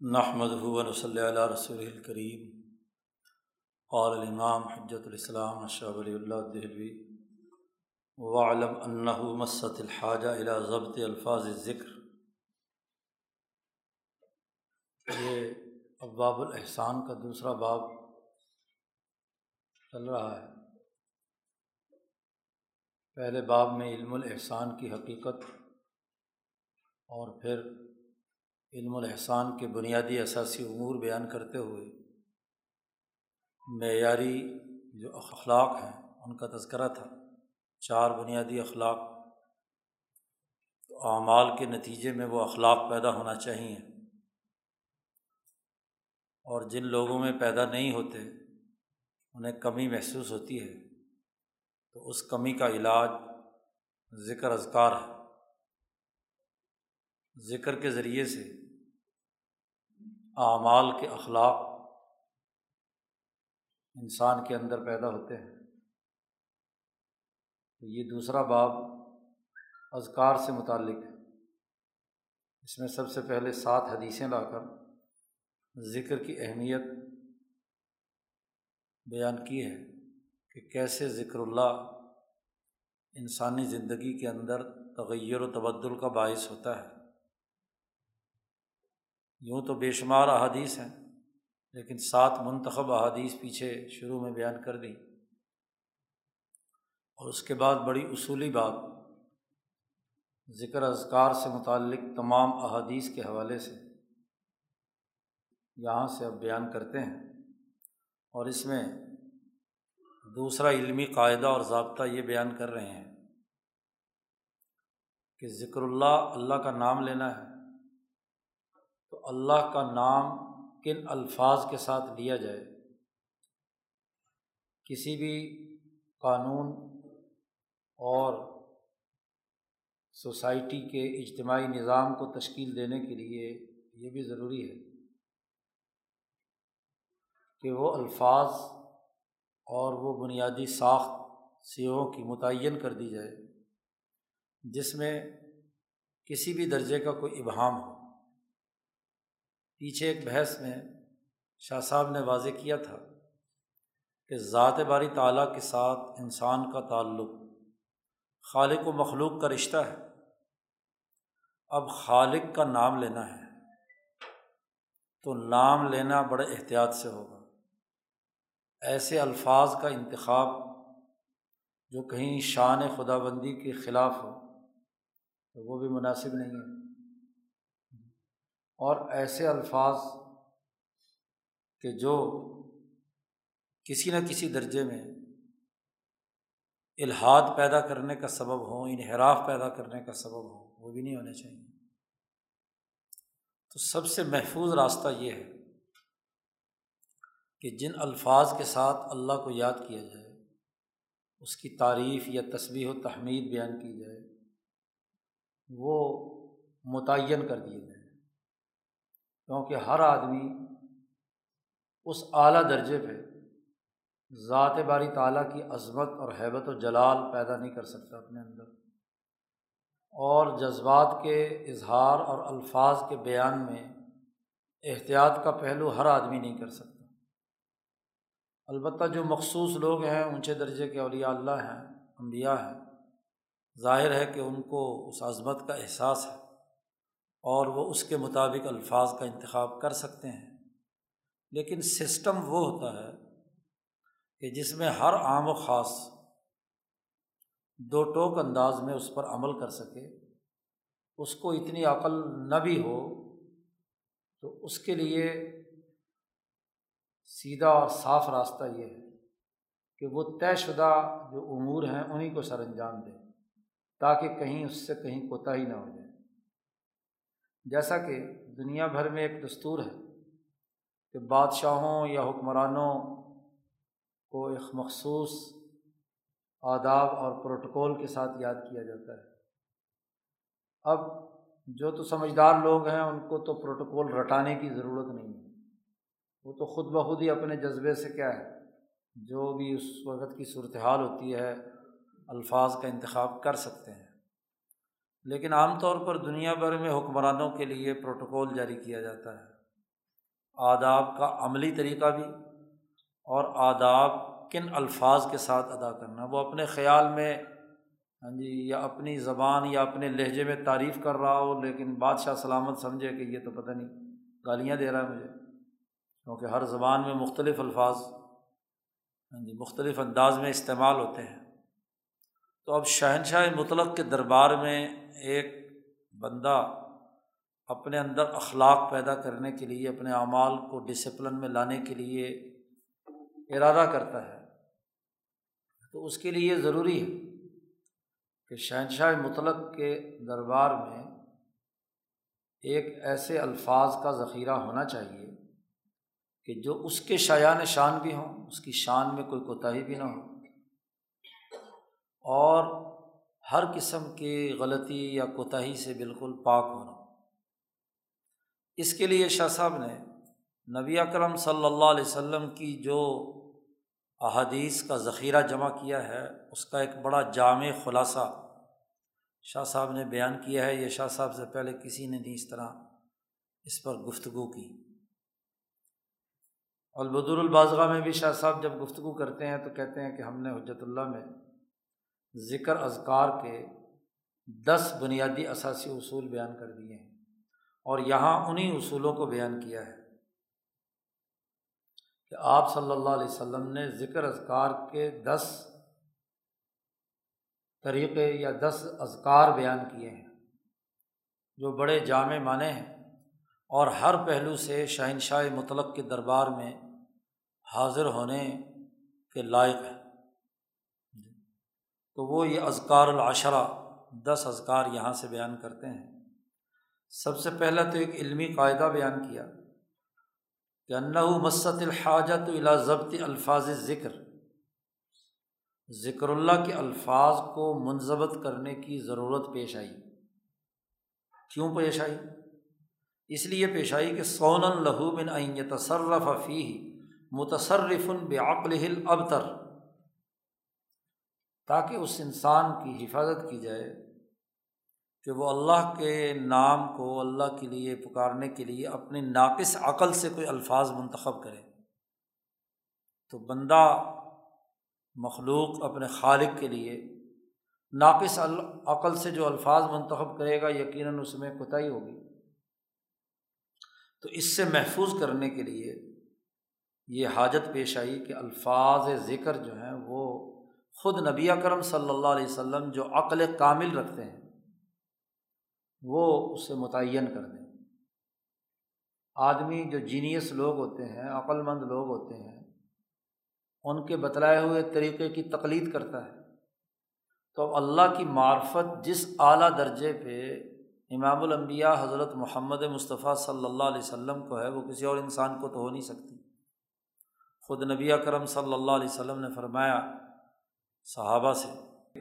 نحمد ہُون صلی اللہ رسول الکریم قال الامام حجت الاسلام اشرف علی اللہ دہلوی وعلم انہ مست الحاجہ الى ضبط الفاظ ذکر یہ اباب الاحسان کا دوسرا باب چل رہا ہے۔ پہلے باب میں علم الاحسان کی حقیقت اور پھر علم الاحسان کے بنیادی اثاثی امور بیان کرتے ہوئے معیاری جو اخلاق ہیں، ان کا تذکرہ تھا۔ چار بنیادی اخلاق۔ تو اعمال کے نتیجے میں وہ اخلاق پیدا ہونا چاہیے۔ اور جن لوگوں میں پیدا نہیں ہوتے، انہیں کمی محسوس ہوتی ہے۔ تو اس کمی کا علاج ذکر اذکار ہے۔ ذکر کے ذریعے سے اعمال کے اخلاق انسان کے اندر پیدا ہوتے ہیں۔ تو یہ دوسرا باب اذکار سے متعلق ہے۔ اس میں سب سے پہلے سات حدیثیں لا کر ذکر کی اہمیت بیان کی ہے کہ کیسے ذکر اللہ انسانی زندگی کے اندر تغیر و تبدل کا باعث ہوتا ہے۔ یوں تو بے شمار احادیث ہیں، لیکن سات منتخب احادیث پیچھے شروع میں بیان کر دی۔ اور اس کے بعد بڑی اصولی بات، ذکر اذکار سے متعلق تمام احادیث کے حوالے سے یہاں سے اب بیان کرتے ہیں۔ اور اس میں دوسرا علمی قاعدہ اور ضابطہ یہ بیان کر رہے ہیں کہ ذکر اللہ اللہ کا نام لینا ہے۔ تو اللہ کا نام کن الفاظ کے ساتھ لیا جائے؟ کسی بھی قانون اور سوسائٹی کے اجتماعی نظام کو تشکیل دینے کے لیے یہ بھی ضروری ہے کہ وہ الفاظ اور وہ بنیادی ساخت سیوں کی متعین کر دی جائے، جس میں کسی بھی درجے کا کوئی ابہام ہو۔ پیچھے ایک بحث میں شاہ صاحب نے واضح کیا تھا کہ ذات باری تعالیٰ کے ساتھ انسان کا تعلق خالق و مخلوق کا رشتہ ہے۔ اب خالق کا نام لینا ہے تو نام لینا بڑے احتیاط سے ہوگا۔ ایسے الفاظ کا انتخاب جو کہیں شان خدا بندی کے خلاف ہو تو وہ بھی مناسب نہیں ہے۔ اور ایسے الفاظ کہ جو کسی نہ کسی درجے میں الحاد پیدا کرنے کا سبب ہوں، انحراف پیدا کرنے کا سبب ہو وہ بھی نہیں ہونے چاہیے۔ تو سب سے محفوظ راستہ یہ ہے کہ جن الفاظ کے ساتھ اللہ کو یاد کیا جائے، اس کی تعریف یا تصویر و تحمید بیان کی جائے، وہ متعین کر دیے جائیں۔ کیونکہ ہر آدمی اس اعلیٰ درجے پہ ذات باری تعالیٰ کی عظمت اور حیبت و جلال پیدا نہیں کر سکتا اپنے اندر۔ اور جذبات کے اظہار اور الفاظ کے بیان میں احتیاط کا پہلو ہر آدمی نہیں کر سکتا۔ البتہ جو مخصوص لوگ ہیں، اونچے درجے کے اولیاء اللہ ہیں، انبیاء ہیں، ظاہر ہے کہ ان کو اس عظمت کا احساس ہے۔ اور وہ اس کے مطابق الفاظ کا انتخاب کر سکتے ہیں۔ لیکن سسٹم وہ ہوتا ہے کہ جس میں ہر عام و خاص دو ٹوک انداز میں اس پر عمل کر سکے، اس کو اتنی عقل نہ بھی ہو تو اس کے لیے سیدھا اور صاف راستہ یہ ہے کہ وہ طے شدہ جو امور ہیں انہیں کو سر انجام دے تاکہ کہیں اس سے کہیں کوتاہی نہ ہو جائے۔ جیسا کہ دنیا بھر میں ایک دستور ہے کہ بادشاہوں یا حکمرانوں کو ایک مخصوص آداب اور پروٹوکول کے ساتھ یاد کیا جاتا ہے۔ اب جو تو سمجھدار لوگ ہیں، ان کو تو پروٹوکول رٹانے کی ضرورت نہیں ہے۔ وہ تو خود بخود ہی اپنے جذبے سے کیا ہے، جو بھی اس وقت کی صورتحال ہوتی ہے، الفاظ کا انتخاب کر سکتے ہیں۔ لیکن عام طور پر دنیا بھر میں حکمرانوں کے لیے پروٹوکول جاری کیا جاتا ہے۔ آداب کا عملی طریقہ بھی اور آداب کن الفاظ کے ساتھ ادا کرنا۔ وہ اپنے خیال میں ہاں جی یا اپنی زبان یا اپنے لہجے میں تعریف کر رہا ہو، لیکن بادشاہ سلامت سمجھے کہ یہ تو پتہ نہیں، گالیاں دے رہا ہے مجھے۔ کیونکہ ہر زبان میں مختلف الفاظ ہاں جی مختلف انداز میں استعمال ہوتے ہیں۔ تو اب شہنشاہ مطلق کے دربار میں ایک بندہ اپنے اندر اخلاق پیدا کرنے کے لیے، اپنے اعمال کو ڈسپلن میں لانے کے لیے ارادہ کرتا ہے۔ تو اس کے لیے ضروری ہے کہ شہنشاہ مطلق کے دربار میں ایک ایسے الفاظ کا ذخیرہ ہونا چاہیے کہ جو اس کے شایان شان بھی ہوں، اس کی شان میں کوئی کوتاہی بھی نہ ہو۔ اور ہر قسم کی غلطی یا کوتاہی سے بالکل پاک ہونا۔ اس کے لیے شاہ صاحب نے نبی اکرم صلی اللہ علیہ وسلم کی جو احادیث کا ذخیرہ جمع کیا ہے، اس کا ایک بڑا جامع خلاصہ شاہ صاحب نے بیان کیا ہے۔ یہ شاہ صاحب سے پہلے کسی نے نہیں اس طرح اس پر گفتگو کی۔ البدر البازغہ میں بھی شاہ صاحب جب گفتگو کرتے ہیں تو کہتے ہیں کہ ہم نے حجرت اللہ میں ذکر اذکار کے دس بنیادی اثاثی اصول بیان کر دیے ہیں اور یہاں انہیں اصولوں کو بیان کیا ہے کہ آپ صلی اللہ علیہ وسلم نے ذکر اذکار کے دس طریقے یا دس اذکار بیان کیے ہیں جو بڑے جامع معنی ہیں اور ہر پہلو سے شہنشاہ مطلق کے دربار میں حاضر ہونے کے لائق ہے تو وہ یہ اذکار العشرہ، دس اذکار یہاں سے بیان کرتے ہیں۔ سب سے پہلا تو ایک علمی قاعدہ بیان کیا۔ کہ انّا مست الحاجت الا ضبط الفاظ ذکر ذکر اللہ کے الفاظ کو منظمت کرنے کی ضرورت پیش آئی۔ کیوں پیش آئی؟ اس لیے پیش آئی کہ سون لہو بن عین تصرف فی متصرف بعقل ابتر تاکہ اس انسان کی حفاظت کی جائے کہ وہ اللہ کے نام کو اللہ کے لیے پکارنے کے لیے اپنے ناقص عقل سے کوئی الفاظ منتخب کرے۔ تو بندہ مخلوق اپنے خالق کے لیے ناقص عقل سے جو الفاظ منتخب کرے گا، یقیناً اس میں کوتاہی ہوگی۔ تو اس سے محفوظ کرنے کے لیے یہ حاجت پیش آئی کہ الفاظ ذکر جو ہیں وہ خود نبی کرم صلی اللہ علیہ وسلم جو عقل کامل رکھتے ہیں، وہ اسے متعین کر دیں۔ آدمی جو جینیس لوگ ہوتے ہیں، عقل مند لوگ ہوتے ہیں، ان کے بتلائے ہوئے طریقے کی تقلید کرتا ہے۔ تو اللہ کی معرفت جس اعلیٰ درجے پہ امام الانبیاء حضرت محمد مصطفیٰ صلی اللہ علیہ وسلم کو ہے، وہ کسی اور انسان کو تو ہو نہیں سکتی۔ خود نبی کرم صلی اللہ علیہ وسلم نے فرمایا صحابہ سے،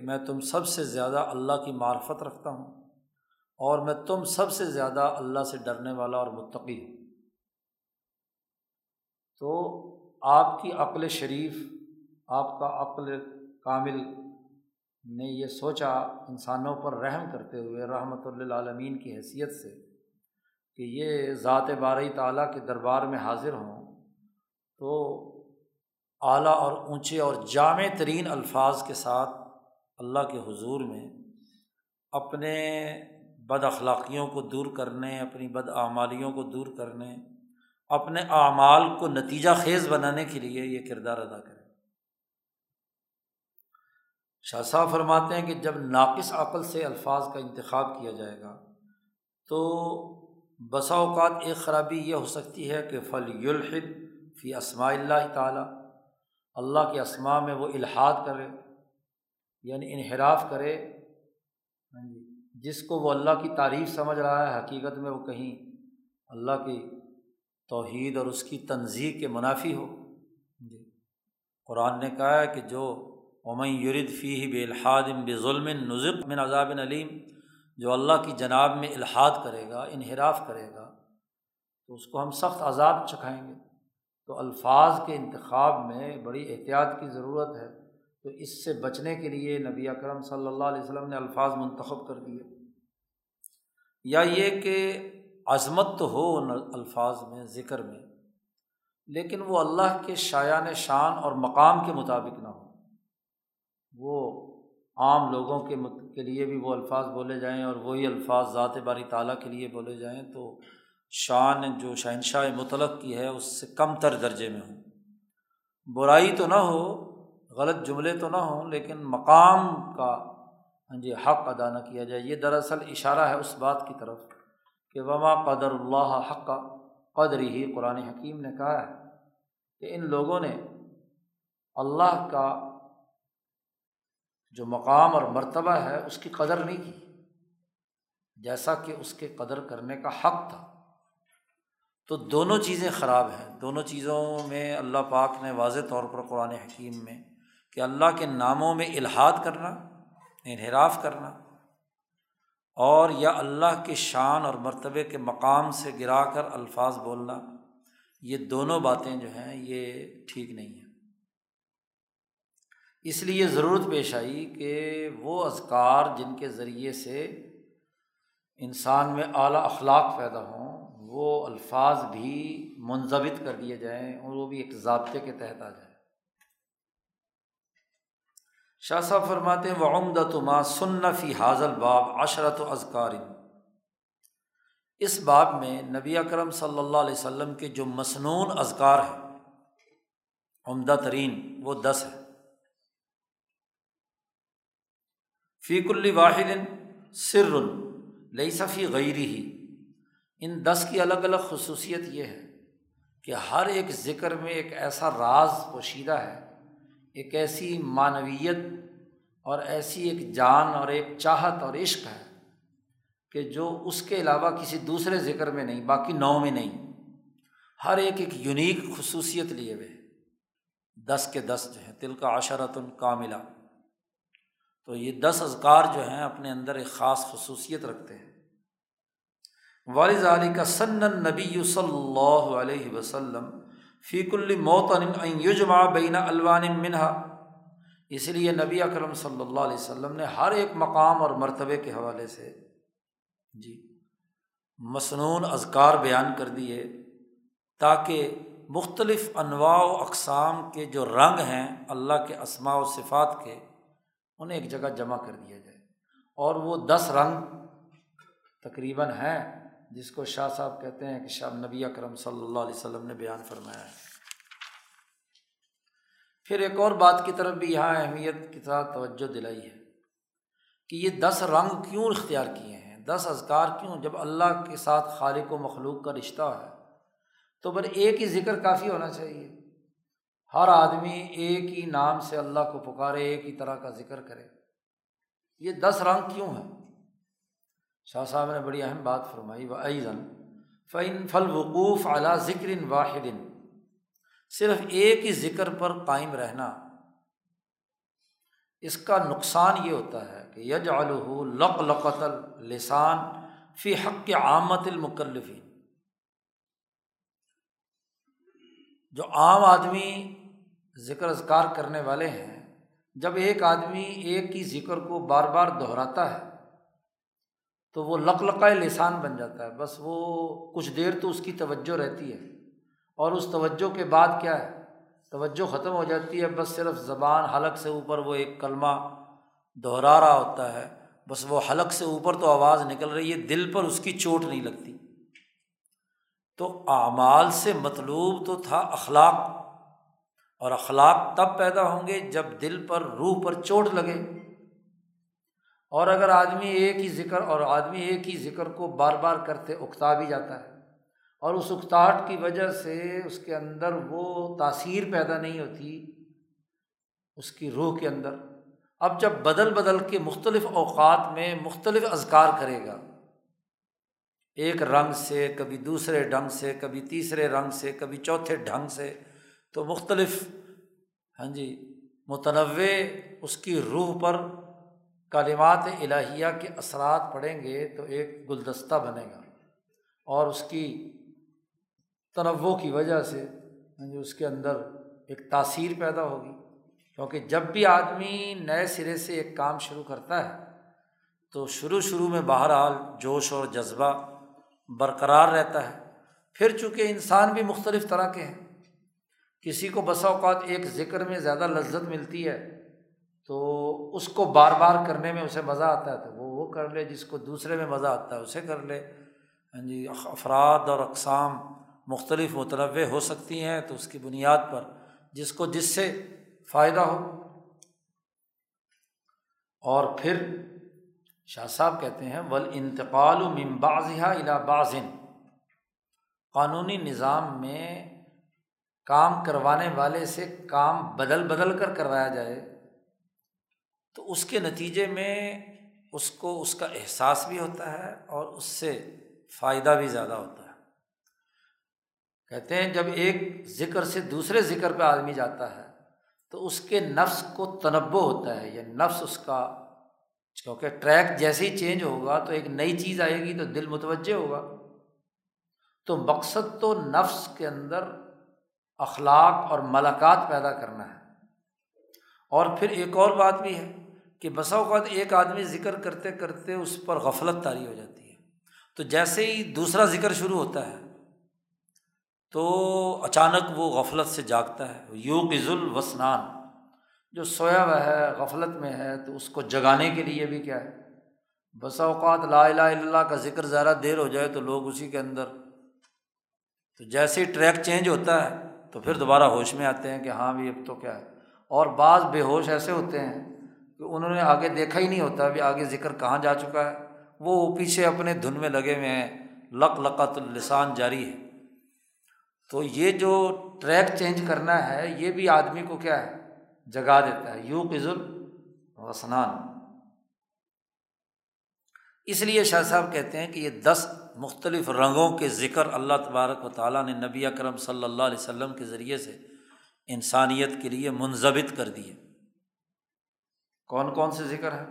میں تم سب سے زیادہ اللہ کی معرفت رکھتا ہوں اور میں تم سب سے زیادہ اللہ سے ڈرنے والا اور متقی ہوں۔ تو آپ کی عقل شریف، آپ کا عقل کامل نے یہ سوچا انسانوں پر رحم کرتے ہوئے رحمۃ للعالمین کی حیثیت سے کہ یہ ذات بارہ تعالیٰ کے دربار میں حاضر ہوں تو اعلیٰ اور اونچے اور جامع ترین الفاظ کے ساتھ اللہ کے حضور میں اپنے بد اخلاقیوں کو دور کرنے، اپنی بد اعمالیوں کو دور کرنے، اپنے اعمال کو نتیجہ خیز بنانے کے لیے یہ کردار ادا کرے شاہ صاحب فرماتے ہیں کہ جب ناقص عقل سے الفاظ کا انتخاب کیا جائے گا تو بسا اوقات ایک خرابی یہ ہو سکتی ہے کہ فل یلحد فی اسماء اللہ تعالیٰ اللہ کے اسماء میں وہ الحاد کرے یعنی انحراف کرے۔ ہاں جی، جس کو وہ اللہ کی تعریف سمجھ رہا ہے، حقیقت میں وہ کہیں اللہ کی توحید اور اس کی تنظیح کے منافی ہو۔ ہاں جی قرآن نے کہا ہے کہ جو عمین یرد فی بے الحادم بے ظلم نظر من عذاب علیم، جو اللہ کی جناب میں الحاد کرے گا، انحراف کرے گا، تو اس کو ہم سخت عذاب چکھائیں گے۔ تو الفاظ کے انتخاب میں بڑی احتیاط کی ضرورت ہے۔ تو اس سے بچنے کے لیے نبی اکرم صلی اللہ علیہ وسلم نے الفاظ منتخب کر دیے۔ یا یہ کہ عظمت تو ہو ان الفاظ میں، ذکر میں، لیکن وہ اللہ کے شایان شان اور مقام کے مطابق نہ ہو۔ وہ عام لوگوں کے کے لیے بھی وہ الفاظ بولے جائیں اور وہی الفاظ ذات باری تعالیٰ کے لیے بولے جائیں تو شان جو شہنشاہ مطلق کی ہے، اس سے کم تر درجے میں ہوں۔ برائی تو نہ ہو، غلط جملے تو نہ ہوں، لیکن مقام کا ہاں جی حق ادا نہ کیا جائے۔ یہ دراصل اشارہ ہے اس بات کی طرف کہ وما قدر اللہ حق کا قدر ہی قرآن حکیم نے کہا ہے کہ ان لوگوں نے اللہ کا جو مقام اور مرتبہ ہے، اس کی قدر نہیں کی۔ جیسا کہ اس کے قدر کرنے کا حق تھا۔ تو دونوں چیزیں خراب ہیں۔ دونوں چیزوں میں اللہ پاک نے واضح طور پر قرآن حکیم میں کہ اللہ کے ناموں میں الحاد کرنا، انحراف کرنا اور یا اللہ کے شان اور مرتبے کے مقام سے گرا کر الفاظ بولنا، یہ دونوں باتیں جو ہیں، یہ ٹھیک نہیں ہیں۔ اس لیے ضرورت پیش آئی کہ وہ اذکار جن کے ذریعے سے انسان میں اعلیٰ اخلاق پیدا ہوں وہ الفاظ بھی منظمت کر دیے جائیں اور وہ بھی ایک ضابطے کے تحت آ جائیں۔ شاہ صاحب فرماتے ہیں وہ عمدہ ما سنفی حاضل باب عشرت و اذکار اس باب میں نبی اکرم صلی اللہ علیہ وسلم کے جو مصنون اذکار ہیں، عمدہ ترین، وہ دس ہے فیق الواحد سر لئی صفی غیری ہی ان دس کی الگ الگ خصوصیت یہ ہے کہ ہر ایک ذکر میں ایک ایسا راز پوشیدہ ہے، ایک ایسی معنویت اور ایسی ایک جان اور ایک چاہت اور عشق ہے کہ جو اس کے علاوہ کسی دوسرے ذکر میں نہیں، باقی نو میں نہیں۔ ہر ایک ایک یونیک خصوصیت لیے ہوئے دس کے دس جو ہیں تل کا عشرت الکاملہ تو یہ دس اذکار جو ہیں، اپنے اندر ایک خاص خصوصیت رکھتے ہیں۔ والد علی کا سن نبی صلی اللہ علیہ وسلم فیق یجمع بین الوان منہا اس لیے نبی اکرم صلی اللہ علیہ وسلم نے ہر ایک مقام اور مرتبے کے حوالے سے جی مصنون اذکار بیان کر دیے تاکہ مختلف انواع و اقسام کے جو رنگ ہیں اللہ کے اسماع و صفات کے انہیں ایک جگہ جمع کر دیا جائے۔ اور وہ دس رنگ تقریباً ہیں۔ جس کو شاہ صاحب کہتے ہیں کہ شاہ نبی اکرم صلی اللہ علیہ وسلم نے بیان فرمایا ہے۔ پھر ایک اور بات کی طرف بھی یہاں اہمیت کے ساتھ توجہ دلائی ہے کہ یہ دس رنگ کیوں اختیار کیے ہیں؟ دس اذکار کیوں؟ جب اللہ کے ساتھ خالق و مخلوق کا رشتہ ہے، تو پھر ایک ہی ذکر کافی ہونا چاہیے۔ ہر آدمی ایک ہی نام سے اللہ کو پکارے، ایک ہی طرح کا ذکر کرے۔ یہ دس رنگ کیوں ہیں؟ شاہ صاحب نے بڑی اہم بات فرمائی، و ایزن فعن فل وقوف اعلیٰ ذکر واحد، صرف ایک ہی ذکر پر قائم رہنا۔ اس کا نقصان یہ ہوتا ہے کہ یج الح لق لقت لسان فی حق عامت المکلفین۔ جو عام آدمی ذکر اذکار کرنے والے ہیں، جب ایک آدمی ایک ہی ذکر کو بار بار دہراتا ہے تو وہ لق لسان بن جاتا ہے۔ بس وہ کچھ دیر تو اس کی توجہ رہتی ہے۔ اور اس توجہ کے بعد کیا ہے؟ توجہ ختم ہو جاتی ہے۔ بس صرف زبان حلق سے اوپر وہ ایک کلمہ دہرا رہا ہوتا ہے۔ بس وہ حلق سے اوپر تو آواز نکل رہی ہے۔ دل پر اس کی چوٹ نہیں لگتی۔ تو اعمال سے مطلوب تو تھا اخلاق۔ اور اخلاق تب پیدا ہوں گے جب دل پر، روح پر چوٹ لگے۔ اور اگر آدمی ایک ہی ذکر اور آدمی ایک ہی ذکر کو بار بار کرتے اکتا بھی جاتا ہے اور اس اکتاہٹ کی وجہ سے اس کے اندر وہ تاثیر پیدا نہیں ہوتی اس کی روح کے اندر۔ اب جب بدل بدل کے مختلف اوقات میں مختلف اذکار کرے گا، ایک رنگ سے، کبھی دوسرے ڈھنگ سے، کبھی تیسرے رنگ سے، کبھی چوتھے ڈھنگ سے، تو مختلف ہاں جی متنوع اس کی روح پر کالمات الہیہ کے اثرات پڑیں گے تو ایک گلدستہ بنے گا اور اس کی تنوع کی وجہ سے یعنی اس کے اندر ایک تاثیر پیدا ہوگی۔ کیونکہ جب بھی آدمی نئے سرے سے ایک کام شروع کرتا ہے تو شروع شروع میں بہرحال جوش اور جذبہ برقرار رہتا ہے۔ پھر چونکہ انسان بھی مختلف طرح کے ہیں، کسی کو بسا اوقات ایک ذکر میں زیادہ لذت ملتی ہے تو اس کو بار بار کرنے میں اسے مزہ آتا ہے تو وہ وہ کر لے جس کو دوسرے میں مزہ آتا ہے اسے کر لے۔ ہاں جی افراد اور اقسام مختلف متنوع ہو سکتی ہیں تو اس کی بنیاد پر جس کو جس سے فائدہ ہو۔ اور پھر شاہ صاحب کہتے ہیں ول انتقال و ممبازہ الا بازن قانونی نظام میں کام کروانے والے سے کام بدل بدل کر کروایا جائے۔ تو اس کے نتیجے میں اس کو اس کا احساس بھی ہوتا ہے اور اس سے فائدہ بھی زیادہ ہوتا ہے۔ کہتے ہیں جب ایک ذکر سے دوسرے ذکر پہ آدمی جاتا ہے تو اس کے نفس کو تنوع ہوتا ہے، یہ نفس اس کا کیونکہ ٹریک جیسے ہی چینج ہوگا تو ایک نئی چیز آئے گی تو دل متوجہ ہوگا۔ تو مقصد تو نفس کے اندر اخلاق اور ملاقات پیدا کرنا ہے۔ اور پھر ایک اور بات بھی ہے۔ کہ بسا اوقات ایک آدمی ذکر کرتے کرتے اس پر غفلت طاری ہو جاتی ہے۔ تو جیسے ہی دوسرا ذکر شروع ہوتا ہے، تو اچانک وہ غفلت سے جاگتا ہے۔ یوگ الوسنان جو سویا ہوا ہے، غفلت میں ہے، تو اس کو جگانے کے لیے بھی کیا ہے۔ بسا اوقات لا الہ الا اللہ کا ذکر زیادہ دیر ہو جائے تو لوگ اسی کے اندر، تو جیسے ہی ٹریک چینج ہوتا ہے، تو پھر دوبارہ ہوش میں آتے ہیں کہ ہاں بھی اب تو کیا ہے۔ اور بعض بے ہوش ایسے ہوتے ہیں کہ انہوں نے آگے دیکھا ہی نہیں ہوتا ابھی آگے ذکر کہاں جا چکا ہے۔ وہ پیچھے اپنے دھن میں لگے ہوئے ہیں۔ لق لقت السان جاری ہے۔ تو یہ جو ٹریک چینج کرنا ہے، یہ بھی آدمی کو کیا ہے؟ جگا دیتا ہے۔ یو قزل وسنان اس لیے شاہ صاحب کہتے ہیں کہ یہ دس مختلف رنگوں کے ذکر اللہ تبارک و تعالیٰ نے نبی اکرم صلی اللہ علیہ وسلم کے ذریعے سے انسانیت کے لیے منظمت کر دیے۔ کون کون سے ذکر ہیں؟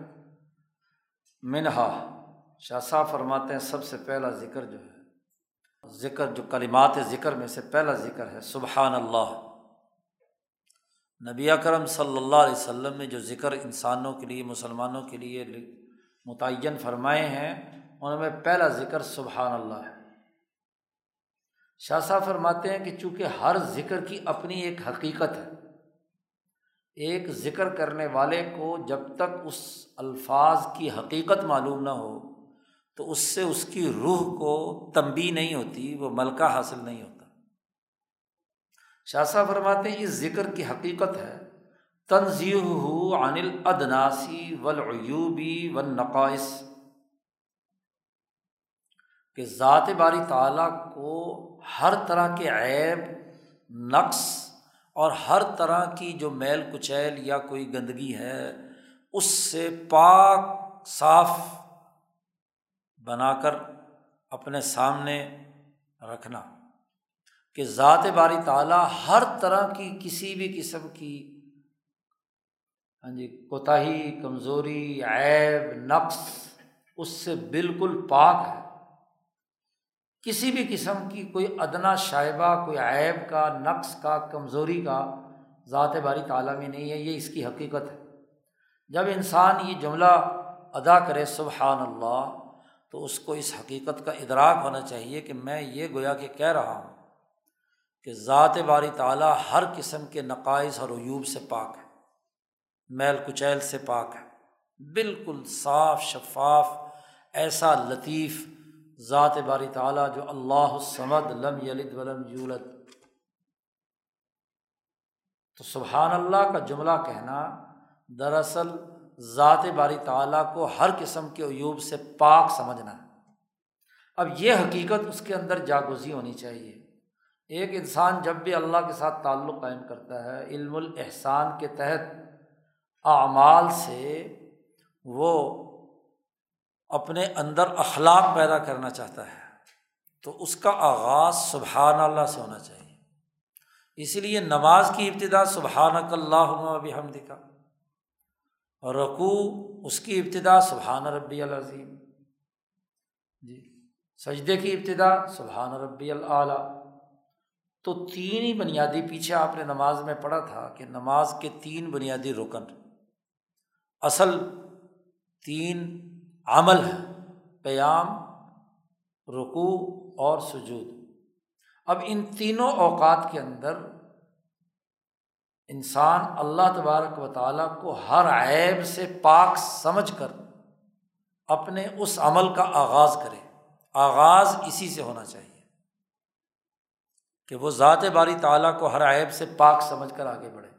منہا، شاہ صاحب فرماتے ہیں سب سے پہلا ذکر جو ہے، ذکر جو کلمات ذکر میں سے پہلا ذکر ہے سبحان اللہ نبی کرم صلی اللہ علیہ وسلم نے جو ذکر انسانوں کے لیے، مسلمانوں کے لیے متعین فرمائے ہیں ان میں پہلا ذکر سبحان اللہ ہے۔ شاہ صاحب فرماتے ہیں کہ چونکہ ہر ذکر کی اپنی ایک حقیقت ہے ایک ذکر کرنے والے کو جب تک اس الفاظ کی حقیقت معلوم نہ ہو، تو اس سے اس کی روح کو تنبی نہیں ہوتی، وہ ملکہ حاصل نہیں ہوتا۔ شاہ صاحب فرماتے ہیں اس ذکر کی حقیقت ہے۔ تنظیح ہو انل ادناسی ولعیوبی و نقائص کہ ذات باری تعالیٰ کو ہر طرح کے عیب، نقص اور ہر طرح کی جو میل کچیل یا کوئی گندگی ہے، اس سے پاک، صاف بنا کر اپنے سامنے رکھنا کہ ذات باری تعالیٰ ہر طرح کی کسی بھی قسم کی ہاں جی کوتاہی، کمزوری، عیب، نقص، اس سے بالکل پاک ہے۔ کسی بھی قسم کی کوئی ادنا شائبہ، کوئی عیب کا، نقص کا، کمزوری کا ذات باری تعالیٰ میں نہیں ہے، یہ اس کی حقیقت ہے۔ جب انسان یہ جملہ ادا کرے سبحان اللہ، تو اس کو اس حقیقت کا ادراک ہونا چاہیے کہ میں یہ گویا کہ کہہ رہا ہوں کہ ذات باری تعالیٰ ہر قسم کے نقائص اور عیوب سے پاک ہے، میل کچیل سے پاک ہے، بالکل صاف، شفاف، ایسا لطیف ذات باری تعالیٰ جو اللہ سمد لم یلد ولم یولد۔ تو سبحان اللہ کا جملہ کہنا دراصل ذات باری تعالیٰ کو ہر قسم کے عیوب سے پاک سمجھنا ہے۔ اب یہ حقیقت اس کے اندر جاگوزی ہونی چاہیے۔ ایک انسان جب بھی اللہ کے ساتھ تعلق قائم کرتا ہے، علم الاحسان کے تحت اعمال سے وہ اپنے اندر اخلاق پیدا کرنا چاہتا ہے، تو اس کا آغاز سبحان اللہ سے ہونا چاہیے۔ اسی لیے نماز کی ابتدا سبحان اللہ اب حمد کا اور رقو اس کی ابتدا سبحان ربی العظیم۔ جی سجدے کی ابتدا سبحان ربی العلیٰ تو تین ہی بنیادی، پیچھے آپ نے نماز میں پڑھا تھا کہ نماز کے تین بنیادی رکن۔ اصل تین عمل ہے، قیام رکو اور سجود۔ اب ان تینوں اوقات کے اندر انسان اللہ تبارک و تعالیٰ کو ہر عیب سے پاک سمجھ کر اپنے اس عمل کا آغاز کرے۔ آغاز اسی سے ہونا چاہیے کہ وہ ذات باری تعالیٰ کو ہر عیب سے پاک سمجھ کر آگے بڑھے۔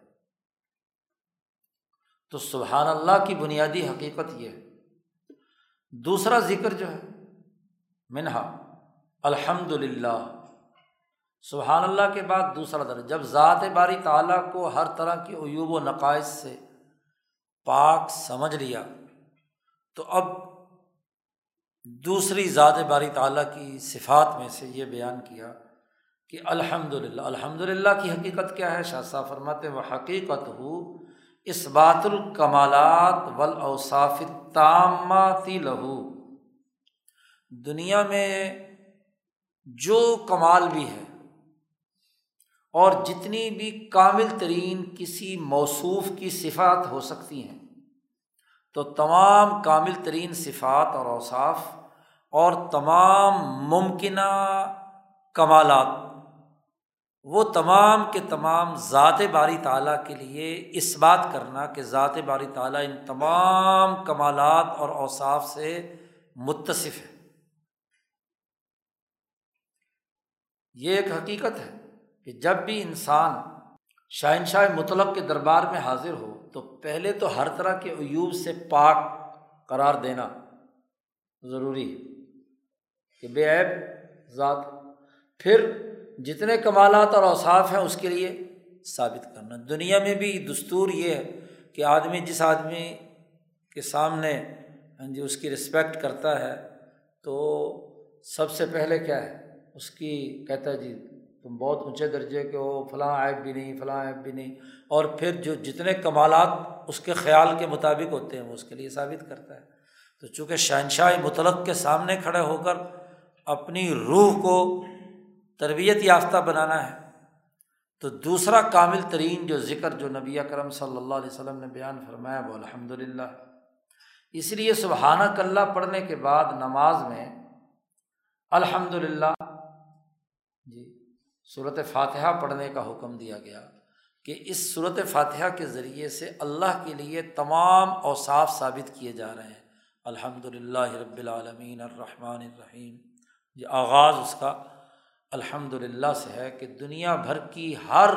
تو سبحان اللہ کی بنیادی حقیقت یہ ہے دوسرا ذکر جو ہے، منہا الحمد للہ سبحان اللہ کے بعد دوسرا درج جب ذات باری تعالیٰ کو ہر طرح کے عیوب و نقائص سے پاک سمجھ لیا، تو اب دوسری ذات باری تعالیٰ کی صفات میں سے یہ بیان کیا کہ الحمد للہ الحمد للہ کی حقیقت کیا ہے؟ شاہ صاحب فرماتے وہ حقیقت ہو اس بات الکمالات ولاصاف تاماتی لہو۔ دنیا میں جو کمال بھی ہے اور جتنی بھی کامل ترین کسی موصوف کی صفات ہو سکتی ہیں، تو تمام کامل ترین صفات اور اوصاف اور تمام ممکنہ کمالات وہ تمام کے تمام ذات باری تعالیٰ کے لیے اس بات کرنا کہ ذات باری تعالیٰ ان تمام کمالات اور اوصاف سے متصف ہے۔ یہ ایک حقیقت ہے کہ جب بھی انسان شہنشاہ مطلق کے دربار میں حاضر ہو تو پہلے تو ہر طرح کے عیوب سے پاک قرار دینا ضروری ہے کہ بے عیب ذات، پھر جتنے کمالات اور اوصاف ہیں اس کے لیے ثابت کرنا۔ دنیا میں بھی دستور یہ ہے کہ آدمی جس آدمی کے سامنے ہاں جی اس کی رسپیکٹ کرتا ہے، تو سب سے پہلے کیا ہے؟ اس کی کہتا ہے جی تم بہت اونچے درجے کے ہو، فلاں عیب بھی نہیں، فلاں عیب بھی نہیں۔ اور پھر جو جتنے کمالات اس کے خیال کے مطابق ہوتے ہیں، وہ اس کے لیے ثابت کرتا ہے۔ تو چونکہ شہنشاہ مطلق کے سامنے کھڑے ہو کر اپنی روح کو تربیت یافتہ بنانا ہے۔ تو دوسرا کامل ترین جو ذکر جو نبی کرم صلی اللہ علیہ وسلم نے بیان فرمایا وہ الحمد للہ اس لیے سبحانہ کلّہ پڑھنے کے بعد نماز میں الحمد للہ جی صورت فاتحہ پڑھنے کا حکم دیا گیا کہ اس صورت فاتحہ کے ذریعے سے اللہ کے لیے تمام اوصاف ثابت کیے جا رہے ہیں۔ الحمد للہ رب العالمین الرحمٰن الرحیم۔ یہ آغاز اس کا الحمد للہ سے ہے کہ دنیا بھر کی ہر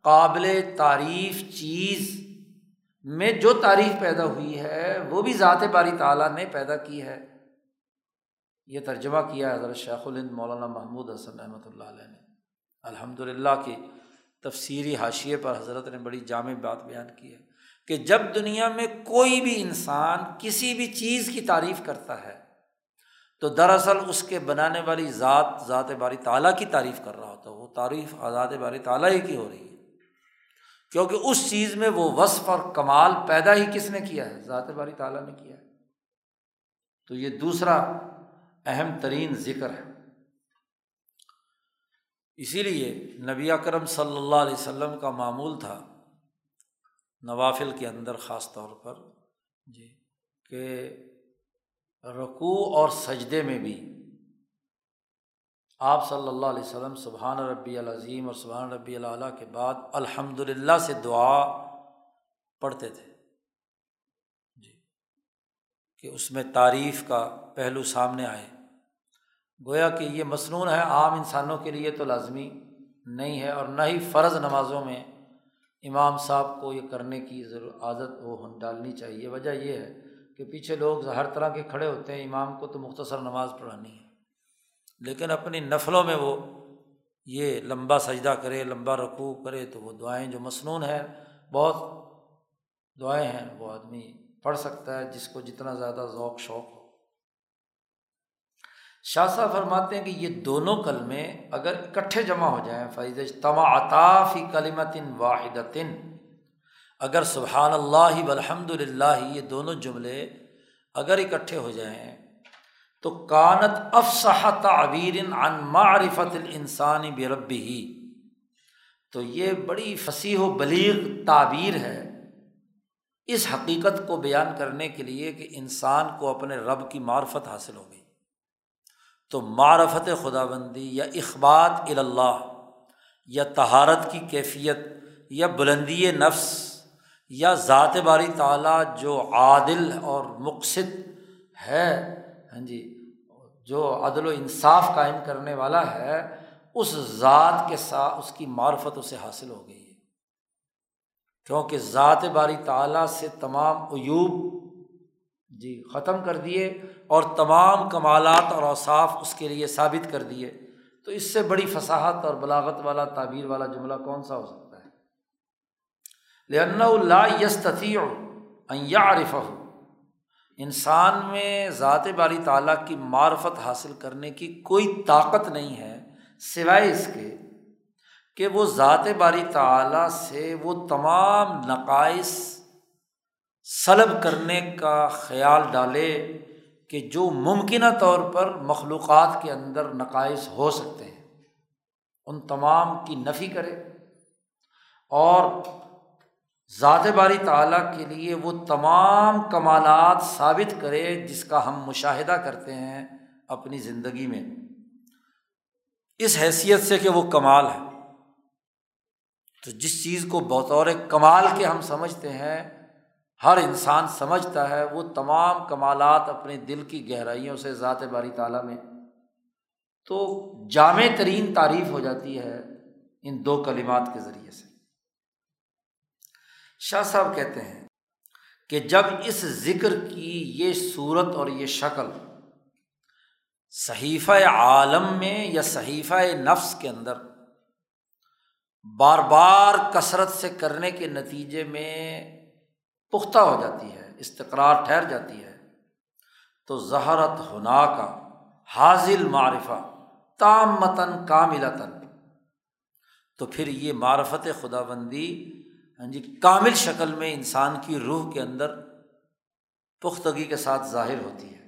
قابل تعریف چیز میں جو تعریف پیدا ہوئی ہے، وہ بھی ذات باری تعالیٰ نے پیدا کی ہے۔ یہ ترجمہ کیا ہے حضرت شیخ الند مولانا محمود حسن رحمۃ اللہ علیہ نے۔ الحمد للہ کی تفصیلی حاشیے پر حضرت نے بڑی جامع بات بیان کی ہے کہ جب دنیا میں کوئی بھی انسان کسی بھی چیز کی تعریف کرتا ہے تو دراصل اس کے بنانے والی ذات ذات باری تعالیٰ کی تعریف کر رہا ہوتا ہے۔ وہ تعریف ذات باری تعالیٰ ہی کی ہو رہی ہے۔ کیونکہ اس چیز میں وہ وصف اور کمال پیدا ہی کس نے کیا ہے؟ ذات باری تعالیٰ نے کیا ہے۔ تو یہ دوسرا اہم ترین ذکر ہے۔ اسی لیے نبی اکرم صلی اللہ علیہ وسلم کا معمول تھا نوافل کے اندر خاص طور پر جی کہ رقوع اور سجدے میں بھی۔ آپ صلی اللہ علیہ وسلم سبحان ربی العظیم اور سبحان ربی اللہ کے بعد الحمد للہ سے دعا پڑھتے تھے۔ جی کہ اس میں تعریف کا پہلو سامنے آئے۔ گویا کہ یہ مصنون ہے، عام انسانوں کے لیے تو لازمی نہیں ہے اور نہ ہی فرض نمازوں میں امام صاحب کو یہ کرنے کی ضرور عادت وہ ڈالنی چاہیے۔ وجہ یہ ہے کہ پیچھے لوگ ہر طرح کے کھڑے ہوتے ہیں، امام کو تو مختصر نماز پڑھانی ہے۔ لیکن اپنی نفلوں میں وہ یہ لمبا سجدہ کرے، لمبا رقوع کرے تو وہ دعائیں جو مصنون ہیں، بہت دعائیں ہیں، وہ آدمی پڑھ سکتا ہے جس کو جتنا زیادہ ذوق، شوق ہو۔ شاہ صاحب فرماتے ہیں کہ یہ دونوں کلمے اگر اکٹھے جمع ہو جائیں فیض تما عطافی کلیمتن واحد اگر سبحان اللہ الحمد للہ یہ دونوں جملے اگر اکٹھے ہو جائیں تو کانت افسح تعبیر عن معرفت الانسانی بربی ہی تو یہ بڑی فصیح و بلیغ تعبیر ہے اس حقیقت کو بیان کرنے کے لیے کہ انسان کو اپنے رب کی معرفت حاصل ہو گئی۔ تو معرفت خدا بندی یا اخبات اللہ یا تہارت کی کیفیت یا بلندی نفس یا ذات باری تعالیٰ جو عادل اور مقصد ہے ہاں جی جو عدل و انصاف قائم کرنے والا ہے، اس ذات کے ساتھ اس کی معرفت اسے حاصل ہو گئی ہے۔ کیونکہ ذات باری تعالیٰ سے تمام ایوب جی ختم کر دیے اور تمام کمالات اور اوصاف اس کے لیے ثابت کر دیے۔ تو اس سے بڑی فصاحت اور بلاغت والا، تعبیر والا جملہ کون سا ہو سکتا ہے؟ لن اللہ یستطیع عارف ہو انسان میں ذات باری تعالیٰ کی معرفت حاصل کرنے کی کوئی طاقت نہیں ہے، سوائے اس کے کہ وہ ذات باری تعالیٰ سے وہ تمام نقائص سلب کرنے کا خیال ڈالے کہ جو ممکنہ طور پر مخلوقات کے اندر نقائص ہو سکتے ہیں۔ ان تمام کی نفی کرے اور ذات باری تعالیٰ کے لیے وہ تمام کمالات ثابت کرے جس کا ہم مشاہدہ کرتے ہیں اپنی زندگی میں۔ اس حیثیت سے کہ وہ کمال ہے۔ تو جس چیز کو بطور کمال کے ہم سمجھتے ہیں، ہر انسان سمجھتا ہے وہ تمام کمالات اپنے دل کی گہرائیوں سے ذات باری تعالیٰ میں۔ تو جامع ترین تعریف ہو جاتی ہے ان دو کلمات کے ذریعے سے۔ شاہ صاحب کہتے ہیں کہ جب اس ذکر کی یہ صورت اور یہ شکل صحیفہ عالم میں یا صحیفہ نفس کے اندر بار بار کثرت سے کرنے کے نتیجے میں پختہ ہو جاتی ہے، استقرار ٹھہر جاتی ہے، تو زہرت ہنا کا حاضل معرفہ تام متن کاملتاً، تو پھر یہ معرفت خدا بندی ہاں جی کامل شکل میں انسان کی روح کے اندر پختگی کے ساتھ ظاہر ہوتی ہے۔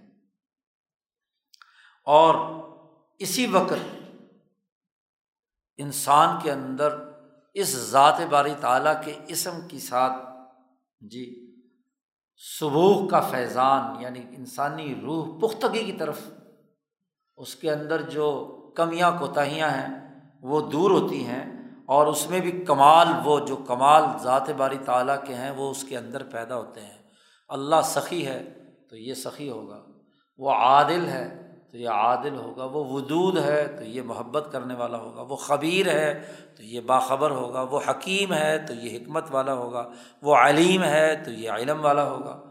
اور اسی وقت انسان کے اندر اس ذات باری تعالیٰ کے اسم کی ساتھ جی سبوغ کا فیضان یعنی انسانی روح پختگی کی طرف اس کے اندر جو کمیاں، کوتاہیاں ہیں، وہ دور ہوتی ہیں۔ اور اس میں بھی کمال، وہ جو کمال ذات باری تعالیٰ کے ہیں، وہ اس کے اندر پیدا ہوتے ہیں۔ اللہ سخی ہے تو یہ سخی ہوگا، وہ عادل ہے تو یہ عادل ہوگا، وہ ودود ہے تو یہ محبت کرنے والا ہوگا، وہ خبیر ہے تو یہ باخبر ہوگا، وہ حکیم ہے تو یہ حکمت والا ہوگا، وہ علیم ہے تو یہ علم والا ہوگا۔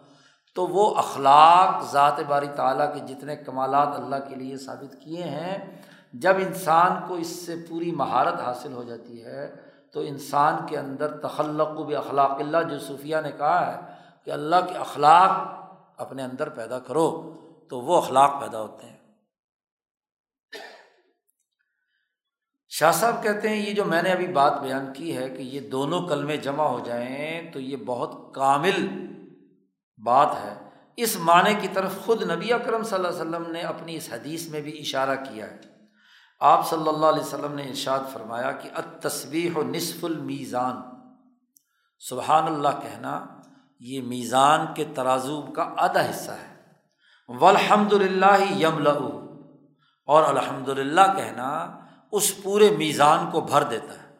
تو وہ اخلاق ذات باری تعالیٰ کے جتنے کمالات اللہ کے لیے ثابت کیے ہیں جب انسان کو اس سے پوری مہارت حاصل ہو جاتی ہے، تو انسان کے اندر تخلق و اخلاق اللہ جو صوفیہ نے کہا ہے کہ اللہ کے اخلاق اپنے اندر پیدا کرو، تو وہ اخلاق پیدا ہوتے ہیں۔ شاہ صاحب کہتے ہیں، یہ جو میں نے ابھی بات بیان کی ہے کہ یہ دونوں کلمے جمع ہو جائیں، تو یہ بہت کامل بات ہے۔ اس معنی کی طرف خود نبی اکرم صلی اللہ علیہ وسلم نے اپنی اس حدیث میں بھی اشارہ کیا ہے۔ آپ صلی اللہ علیہ وسلم نے ارشاد فرمایا کہ تصویر و نصف المیزان۔ سبحان اللہ کہنا، یہ میزان کے ترازو کا آدھا حصہ ہے۔ والحمد للہ یم اور الحمد للہ کہنا، اس پورے میزان کو بھر دیتا ہے۔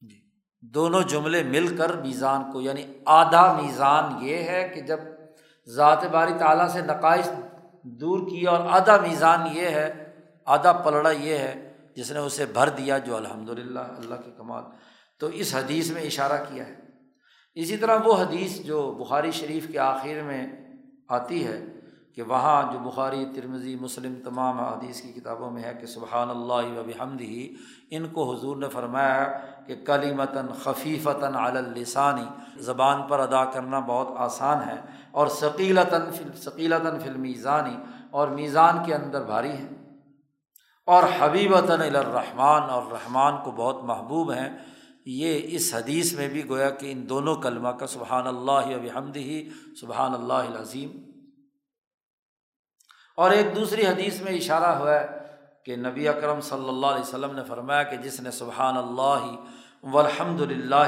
جی۔ دونوں جملے مل کر میزان کو یعنی آدھا میزان یہ ہے کہ جب ذات باری تعالیٰ سے نقائص دور کیا اور آدھا میزان یہ ہے آدھا پلڑا یہ ہے جس نے اسے بھر دیا جو الحمد للہ اللہ کے کمال۔ تو اس حدیث میں اشارہ کیا ہے۔ اسی طرح وہ حدیث جو بخاری شریف کے آخر میں آتی ہے کہ وہاں جو بخاری ترمزی مسلم تمام حدیث کی کتابوں میں ہے کہ سبحان اللہ و حمد ہی ان کو حضور نے فرمایا کہ کلی متن خفیفتاً علسانی زبان پر ادا کرنا بہت آسان ہے اور ثقیلتاً ثقیلتاً فل میزانی اور میزان کے اندر بھاری ہے۔ اور حبیبتاً الرحمٰن، اور رحمان کو بہت محبوب ہیں۔ یہ اس حدیث میں بھی گویا کہ ان دونوں کلمہ کا سبحان اللہ اب ہی سبحان اللہ عظیم اور ایک دوسری حدیث میں اشارہ ہوا ہے کہ نبی اکرم صلی اللہ علیہ وسلم نے فرمایا کہ جس نے سبحان اللہ والحمد للہ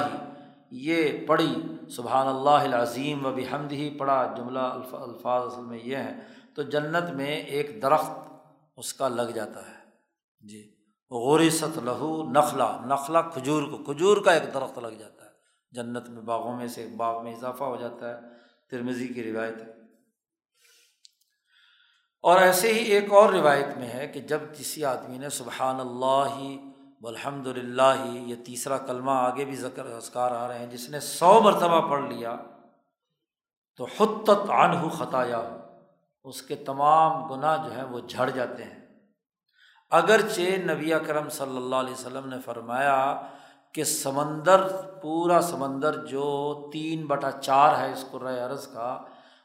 یہ پڑھی سبحان اللہ العظیم و بحمد ہی پڑھا جملہ الفاظ اصل میں یہ ہیں، تو جنت میں ایک درخت اس کا لگ جاتا ہے۔ جی۔ غورست لہو نخلا۔ نخلا کھجور کو۔ کھجور کا ایک درخت لگ جاتا ہے۔ جنت میں باغوں میں سے باغ میں اضافہ ہو جاتا ہے۔ ترمزی کی روایت ہے۔ اور ایسے ہی ایک اور روایت میں ہے کہ جب کسی آدمی نے سبحان اللہ الحمد للہ یہ تیسرا کلمہ آگے بھی ذکر اذکار آ رہے ہیں، جس نے سو مرتبہ پڑھ لیا، تو حتت عنہ خطایا اس کے تمام گناہ جو ہیں وہ جھڑ جاتے ہیں۔ اگرچہ نبی کرم صلی اللہ علیہ وسلم نے فرمایا کہ سمندر، پورا سمندر جو تین بٹا چار ہے اس کو رائے عرض کا،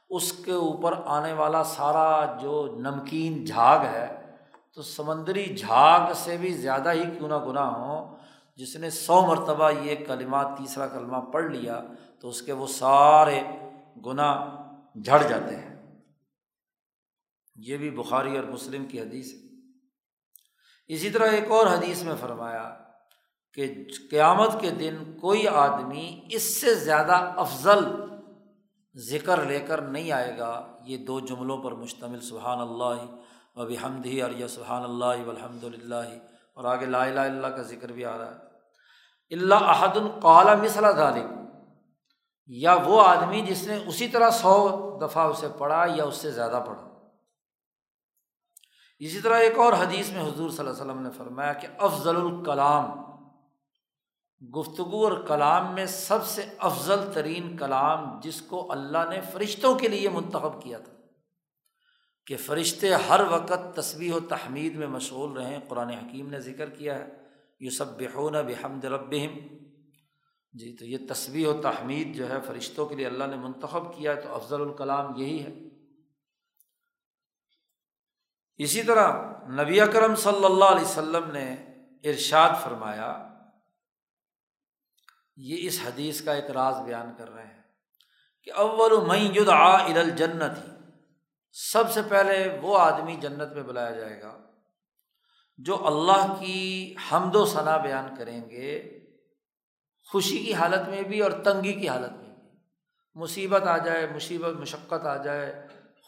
اس کے اوپر آنے والا سارا جو نمکین جھاگ ہے، تو سمندری جھاگ سے بھی زیادہ ہی کیوں نہ گناہ ہوں جس نے سو مرتبہ یہ کلمات تیسرا کلمہ پڑھ لیا، تو اس کے وہ سارے گناہ جھڑ جاتے ہیں۔ یہ بھی بخاری اور مسلم کی حدیث ہے۔ اسی طرح ایک اور حدیث میں فرمایا کہ قیامت کے دن کوئی آدمی اس سے زیادہ افضل ذکر لے کر نہیں آئے گا۔ یہ دو جملوں پر مشتمل، سبحان اللہ و بحمد ہی اور یا سبحان اللہ الحمد للہ۔ اور آگے لا الہ اللہ کا ذکر بھی آ رہا ہے۔ اللہ احد القالا مثلا ذالک یا وہ آدمی جس نے اسی طرح سو دفعہ اسے پڑھا یا اس سے زیادہ پڑھا۔ اسی طرح ایک اور حدیث میں حضور صلی اللہ علیہ وسلم نے فرمایا کہ افضل الکلام، گفتگو اور کلام میں سب سے افضل ترین کلام جس کو اللہ نے فرشتوں کے لیے منتخب کیا تھا، کہ فرشتے ہر وقت تصویح و تحمید میں مشغول رہیں۔ قرآن حکیم نے ذکر کیا ہے یو سب بحون بحمد ربہم۔ جی تو یہ تصویح و تحمید جو ہے فرشتوں کے لیے اللہ نے منتخب کیا ہے، تو افضل الکلام یہی ہے۔ اسی طرح نبی اکرم صلی اللہ علیہ وسلم نے ارشاد فرمایا، یہ اس حدیث کا ایک راز بیان کر رہے ہیں کہ اول ید آ الجنت ہی سب سے پہلے وہ آدمی جنت میں بلایا جائے گا جو اللہ کی حمد و ثنا بیان کریں گے، خوشی کی حالت میں بھی اور تنگی کی حالت میں بھی۔ مصیبت آ جائے، مصیبت، مشقت آ جائے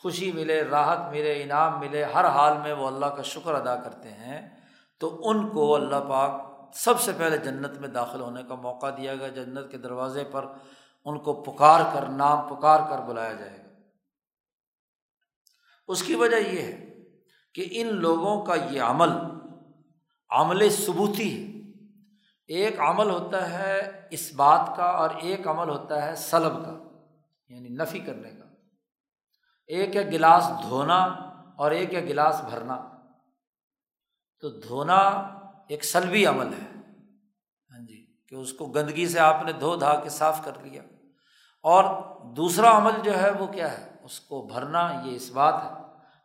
خوشی ملے، راحت ملے، انعام ملے، ہر حال میں وہ اللہ کا شکر ادا کرتے ہیں، تو ان کو اللہ پاک سب سے پہلے جنت میں داخل ہونے کا موقع دیا گیا، جنت کے دروازے پر ان کو پکار کر، نام پکار کر بلایا جائے گا۔ اس کی وجہ یہ ہے کہ ان لوگوں کا یہ عمل عمل ثبوتی ہے۔ ایک عمل ہوتا ہے اس بات کا اور ایک عمل ہوتا ہے سلب کا یعنی نفی کرنے کا۔ ایک ہے گلاس دھونا اور ایک ہے گلاس بھرنا۔ تو دھونا ایک سلبی عمل ہے۔ ہاں جی کہ اس کو گندگی سے آپ نے دھو دھا کے صاف کر لیا۔ اور دوسرا عمل جو ہے وہ کیا ہے؟ اس کو بھرنا، یہ اس بات ہے۔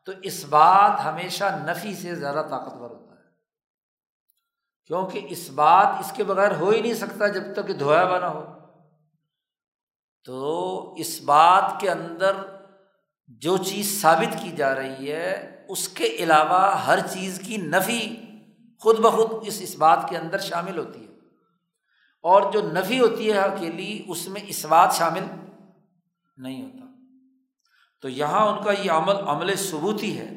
تو اس بات ہمیشہ نفی سے زیادہ طاقتور ہوتا ہے۔ کیونکہ اس بات اس کے بغیر ہو ہی نہیں سکتا جب تک کہ دھویا ہوا نہ ہو۔ تو اس بات کے اندر جو چیز ثابت کی جا رہی ہے، اس کے علاوہ ہر چیز کی نفی خود بخود اس اس بات کے اندر شامل ہوتی ہے۔ اور جو نفی ہوتی ہے اکیلی، اس میں اس بات شامل نہیں ہوتا۔ تو یہاں ان کا یہ عمل عمل ثبوتی ہے۔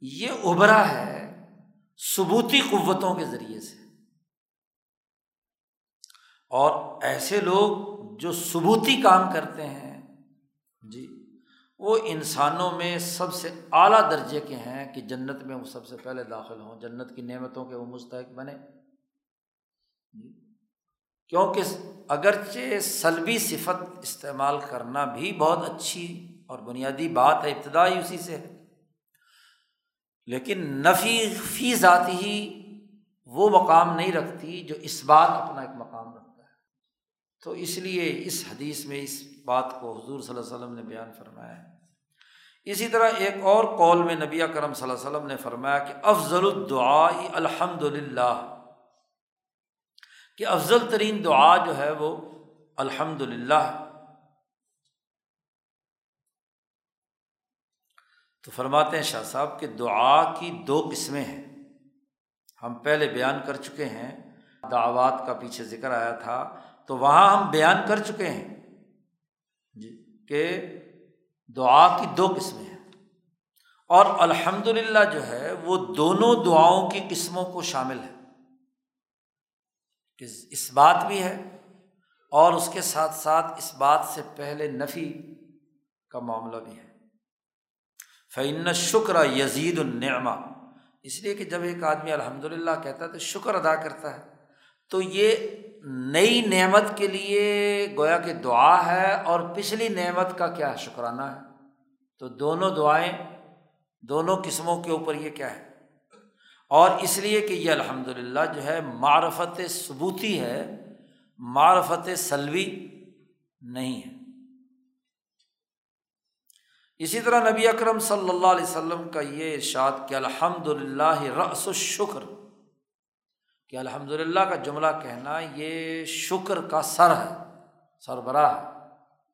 یہ ابھرا ہے ثبوتی قوتوں کے ذریعے سے۔ اور ایسے لوگ جو ثبوتی کام کرتے ہیں جی وہ انسانوں میں سب سے اعلیٰ درجے کے ہیں کہ جنت میں وہ سب سے پہلے داخل ہوں، جنت کی نعمتوں کے وہ مستحق بنے۔ کیونکہ اگرچہ سلبی صفت استعمال کرنا بھی بہت اچھی اور بنیادی بات ہے، ابتدائی اسی سے ہے۔ لیکن نفی فی ذاتی ہی وہ مقام نہیں رکھتی جو اس بات اپنا ایک مقام رکھتا ہے۔ تو اس لیے اس حدیث میں اس بات کو حضور صلی اللہ علیہ وسلم نے بیان فرمایا ہے۔ اسی طرح ایک اور قول میں نبی کرم صلی اللہ علیہ وسلم نے فرمایا کہ افضل الدعا الحمد للہ کہ افضل ترین دعا جو ہے وہ الحمد للہ تو فرماتے ہیں شاہ صاحب کہ دعا کی دو قسمیں ہیں۔ ہم پہلے بیان کر چکے ہیں، دعوات کا پیچھے ذکر آیا تھا، تو وہاں ہم بیان کر چکے ہیں۔ جی کہ دعا کی دو قسمیں ہیں۔ اور الحمد للہ جو ہے، وہ دونوں دعاؤں کی قسموں کو شامل ہے۔ کہ اس بات بھی ہے اور اس کے ساتھ ساتھ اس بات سے پہلے نفی کا معاملہ بھی ہے۔ فعن شکر یزید النعما اس لیے کہ جب ایک آدمی الحمد للہ کہتا ہے تو شکر ادا کرتا ہے۔ تو یہ نئی نعمت کے لیے گویا کہ دعا ہے اور پچھلی نعمت کا کیا شکرانہ ہے؟ تو دونوں دعائیں دونوں قسموں کے اوپر یہ کیا ہے؟ اور اس لیے کہ یہ الحمد للہ جو ہے معرفت ثبوتی ہے، معرفت سلوی نہیں ہے۔ اسی طرح نبی اکرم صلی اللہ علیہ وسلم کا یہ ارشاد کہ الحمد للہ رس الشکر کہ الحمد للہ کا جملہ کہنا یہ شکر کا سر ہے، سربراہ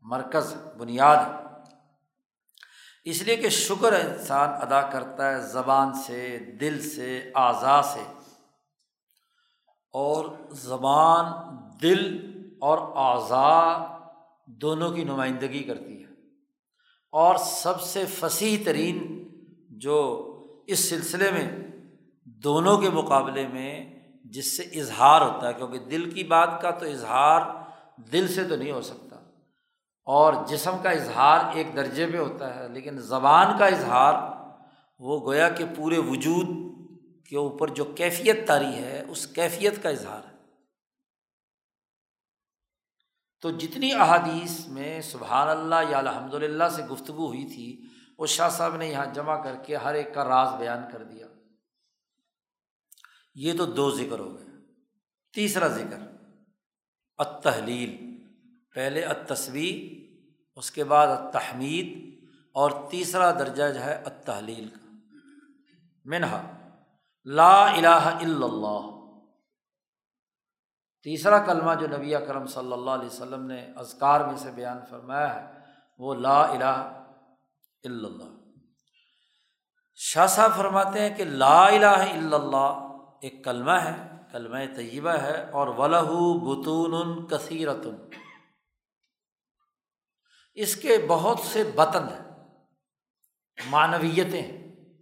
مرکز بنیاد ہے۔ اس لیے کہ شکر انسان ادا کرتا ہے زبان سے، دل سے اعضا سے۔ اور زبان، دل اور اعضا دونوں کی نمائندگی کرتی ہے۔ اور سب سے فصیح ترین جو اس سلسلے میں دونوں کے مقابلے میں جس سے اظہار ہوتا ہے، کیونکہ دل کی بات کا تو اظہار دل سے تو نہیں ہو سکتا۔ اور جسم کا اظہار ایک درجے پہ ہوتا ہے، لیکن زبان کا اظہار وہ گویا کہ پورے وجود کے اوپر جو کیفیت تاری ہے، اس کیفیت کا اظہار ہے۔ تو جتنی احادیث میں سبحان اللہ یا الحمد للہ سے گفتگو ہوئی تھی، وہ شاہ صاحب نے یہاں جمع کر کے ہر ایک کا راز بیان کر دیا۔ یہ تو دو ذکر ہو گئے تیسرا ذکر، التحلیل۔ پہلے التصویر اس کے بعد التحمید، اور تیسرا درجہ جو ہے التحلیل کا۔ منہا، لا الہ الا اللہ۔ تیسرا کلمہ جو نبی کرم صلی اللہ علیہ وسلم نے ازکار میں سے بیان فرمایا ہے، وہ لا الہ الا اللہ۔ شاہ صاحب فرماتے ہیں کہ لا الہ الا اللہ ایک کلمہ ہے، کلمہ طیبہ ہے، اور ولہ بتون کثیرتن اس کے بہت سے بطن ہیں، معنویتیں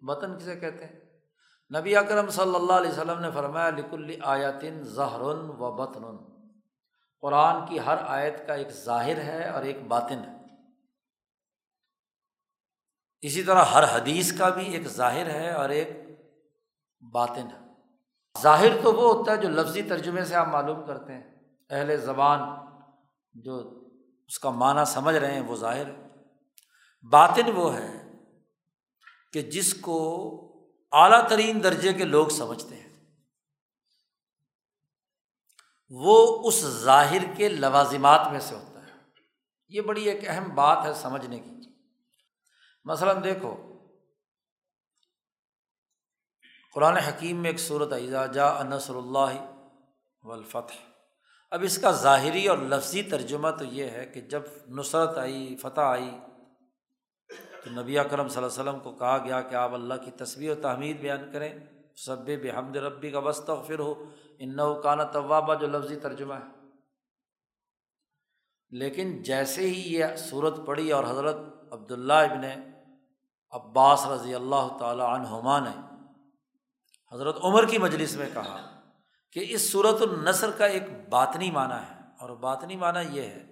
بطن کسے کہتے ہیں؟ نبی اکرم صلی اللہ علیہ وسلم نے فرمایا لکل آیاتن ظہر و بطن قرآن کی ہر آیت کا ایک ظاہر ہے اور ایک باطن ہے۔ اسی طرح ہر حدیث کا بھی ایک ظاہر ہے اور ایک باطن ہے۔ ظاہر تو وہ ہوتا ہے جو لفظی ترجمے سے آپ معلوم کرتے ہیں۔ اہل زبان جو اس کا معنی سمجھ رہے ہیں وہ ظاہر ہے۔ باطن وہ ہے کہ جس کو اعلیٰ ترین درجے کے لوگ سمجھتے ہیں۔ وہ اس ظاہر کے لوازمات میں سے ہوتا ہے۔ یہ بڑی ایک اہم بات ہے سمجھنے کی۔ مثلاً دیکھو قرآن حکیم میں ایک صورت جا انصر اللہ والفتح. اب اس کا ظاہری اور لفظی ترجمہ تو یہ ہے کہ جب نصرت آئی، فتح آئی، تو نبی اکرم صلی اللہ علیہ وسلم کو کہا گیا کہ آپ اللہ کی تصویر و تحمید بیان کریں۔ سب بحمد ربی کا وسط پھر ہو ان کانا طوابہ جو لفظی ترجمہ ہے۔ لیکن جیسے ہی یہ صورت پڑی اور حضرت عبداللہ ابن عباس رضی اللہ تعالیٰ عنہما نے حضرت عمر کی مجلس میں کہا کہ اس صورت النثر کا ایک باطنی معنی ہے اور باطنی معنی یہ ہے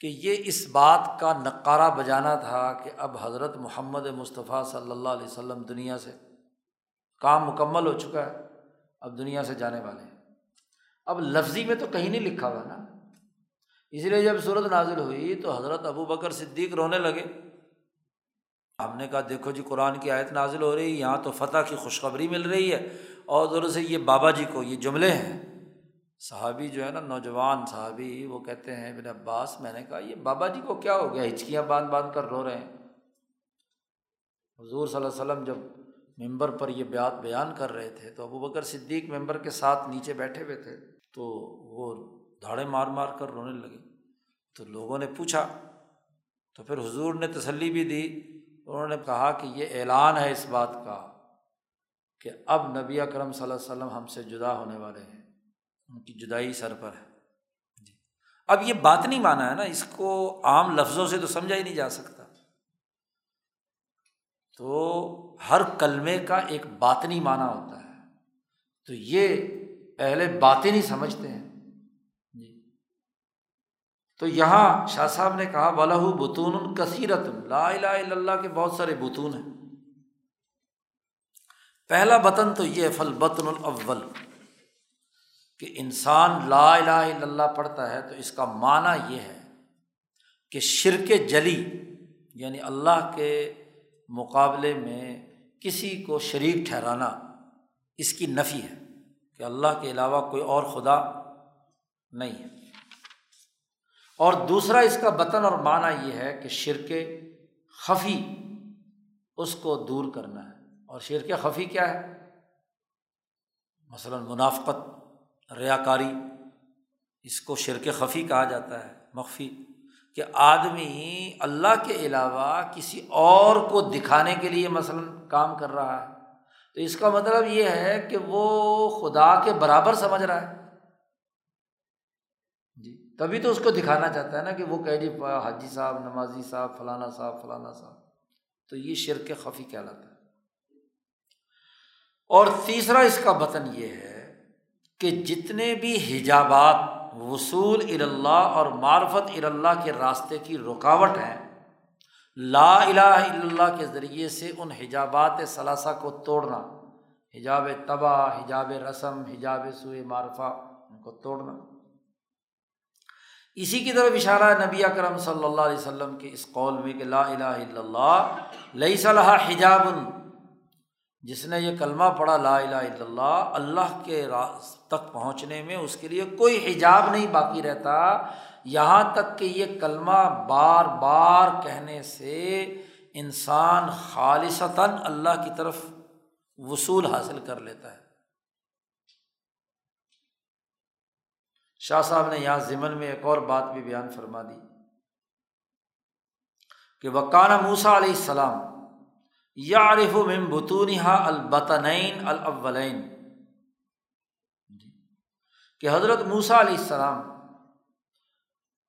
کہ یہ اس بات کا نقارہ بجانا تھا کہ اب حضرت محمد مصطفیٰ صلی اللہ علیہ وسلم دنیا سے کام مکمل ہو چکا ہے، اب دنیا سے جانے والے ہیں۔ اب لفظی میں تو کہیں نہیں لکھا ہوا نا۔ اس لیے جب صورت نازل ہوئی تو حضرت ابو بکر صدیق رونے لگے۔ ہم نے کہا دیکھو جی قرآن کی آیت نازل ہو رہی ہے، یہاں تو فتح کی خوشخبری مل رہی ہے۔ اور ذرا سے یہ بابا جی کو یہ جملے ہیں۔ صحابی جو ہے نا، نوجوان صحابی، وہ کہتے ہیں، ابن عباس، میں نے کہا یہ بابا جی کو کیا ہو گیا؟ ہچکیاں باندھ باندھ کر رو رہے ہیں۔ حضور صلی اللہ علیہ وسلم جب ممبر پر یہ بیات بیان کر رہے تھے، تو ابو بکر صدیق ممبر کے ساتھ نیچے بیٹھے ہوئے تھے۔ تو وہ دھاڑے مار مار کر رونے لگے۔ تو لوگوں نے پوچھا، تو پھر حضور نے تسلی بھی دی۔ انہوں نے کہا کہ یہ اعلان ہے اس بات کا کہ اب نبی اکرم صلی اللہ علیہ وسلم ہم سے جدا ہونے والے ہیں، ان کی جدائی سر پر ہے۔ جی۔ اب یہ بات نہیں مانا ہے نا، اس کو عام لفظوں سے تو سمجھا ہی نہیں جا سکتا۔ تو ہر کلمے کا ایک باطنی معنی ہوتا ہے۔ تو یہ اہل باطنی سمجھتے ہیں۔ تو یہاں شاہ صاحب نے کہا بلہ بتون کثیرت لا الہ الا اللہ کے بہت سارے بتون ہیں۔ پہلا بطن تو یہ فل بطن الاول کہ انسان لا الہ الا اللہ پڑھتا ہے تو اس کا معنی یہ ہے کہ شرک جلی یعنی اللہ کے مقابلے میں کسی کو شریک ٹھہرانا اس کی نفی ہے کہ اللہ کے علاوہ کوئی اور خدا نہیں ہے۔ اور دوسرا اس کا بطن اور معنی یہ ہے کہ شرک خفی اس کو دور کرنا ہے۔ اور شرک خفی کیا ہے؟ مثلاً منافقت ریا کاری اس کو شرک خفی کہا جاتا ہے، مخفی، کہ آدمی اللہ کے علاوہ کسی اور کو دکھانے کے لیے مثلاً کام کر رہا ہے۔ تو اس کا مطلب یہ ہے کہ وہ خدا کے برابر سمجھ رہا ہے۔ تبھی تو اس کو دکھانا چاہتا ہے نا کہ وہ کہ جی حاجی صاحب، نمازی صاحب، فلانا صاحب فلانا صاحب۔ تو یہ شرک خفی کہلاتا ہے۔ اور تیسرا اس کا بطن یہ ہے کہ جتنے بھی حجابات، وصول اللہ اور معرفت اللہ کے راستے کی رکاوٹ ہیں، لا الہ الا اللہ کے ذریعے سے ان حجابات ثلاثہ کو توڑنا، حجاب تباہ، حجاب رسم، حجاب سوئے معرفہ، ان کو توڑنا۔ اسی کی طرف اشارہ نبی اکرم صلی اللہ علیہ وسلم کے اس قول میں کہ لا الہ الا اللہ لئی صلاح حجاب، جس نے یہ کلمہ پڑھا لا الہ الا اللہ اللہ کے راس تک پہنچنے میں اس کے لیے کوئی حجاب نہیں باقی رہتا۔ یہاں تک کہ یہ کلمہ بار بار کہنے سے انسان خالصتاً اللہ کی طرف وصول حاصل کر لیتا ہے۔ شاہ صاحب نے یہاں ضمن میں ایک اور بات بھی بیان فرما دی کہ وکانہ موسا علیہ السلام یارف من بتونحا البتنین الاولین۔ کہ حضرت موسا علیہ السلام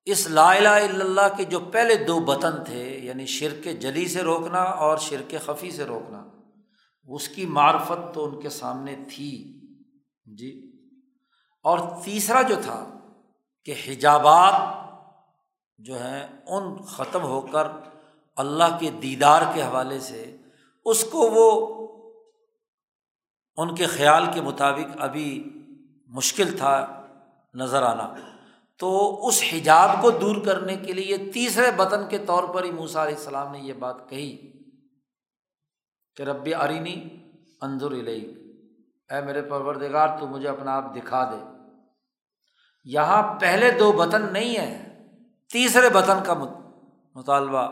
اس لا الہ الا اللہ کے جو پہلے دو بطن تھے یعنی شرک جلی سے روکنا اور شرک خفی سے روکنا، اس کی معرفت تو ان کے سامنے تھی۔ جی اور تیسرا جو تھا کہ حجابات جو ہیں ان ختم ہو کر اللہ کے دیدار کے حوالے سے اس کو وہ ان کے خیال کے مطابق ابھی مشکل تھا نظر آنا۔ تو اس حجاب کو دور کرنے کے لیے تیسرے بطن کے طور پر ہی موسا علیہ السلام نے یہ بات کہی کہ رب ارینی انضر علیہ اے میرے پروردگار، تو مجھے اپنا آپ دکھا دے۔ یہاں پہلے دو بطن نہیں ہیں، تیسرے بطن کا مطالبہ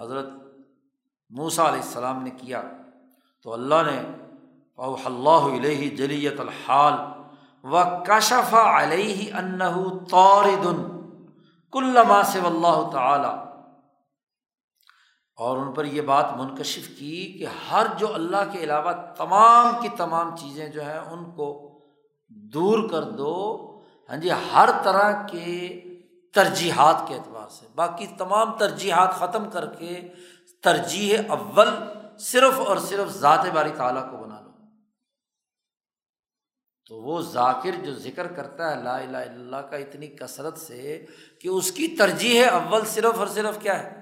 حضرت موسا علیہ السلام نے کیا۔ تو اللہ نے اللہ علیہ جلیت الحال و کشف علیہ انہ طوردن کل سے اللہ تعالی۔ اور ان پر یہ بات منکشف کی کہ ہر جو اللہ کے علاوہ تمام کی تمام چیزیں جو ہیں، ان کو دور کر دو۔ ہاں جی ہر طرح کے ترجیحات کے اعتبار سے۔ باقی تمام ترجیحات ختم کر کے ترجیح اول صرف اور صرف ذات باری تعالیٰ کو بنا لو۔ تو وہ ذاکر جو ذکر کرتا ہے لا الہ الا اللہ کا اتنی کثرت سے کہ اس کی ترجیح اول صرف اور صرف کیا ہے؟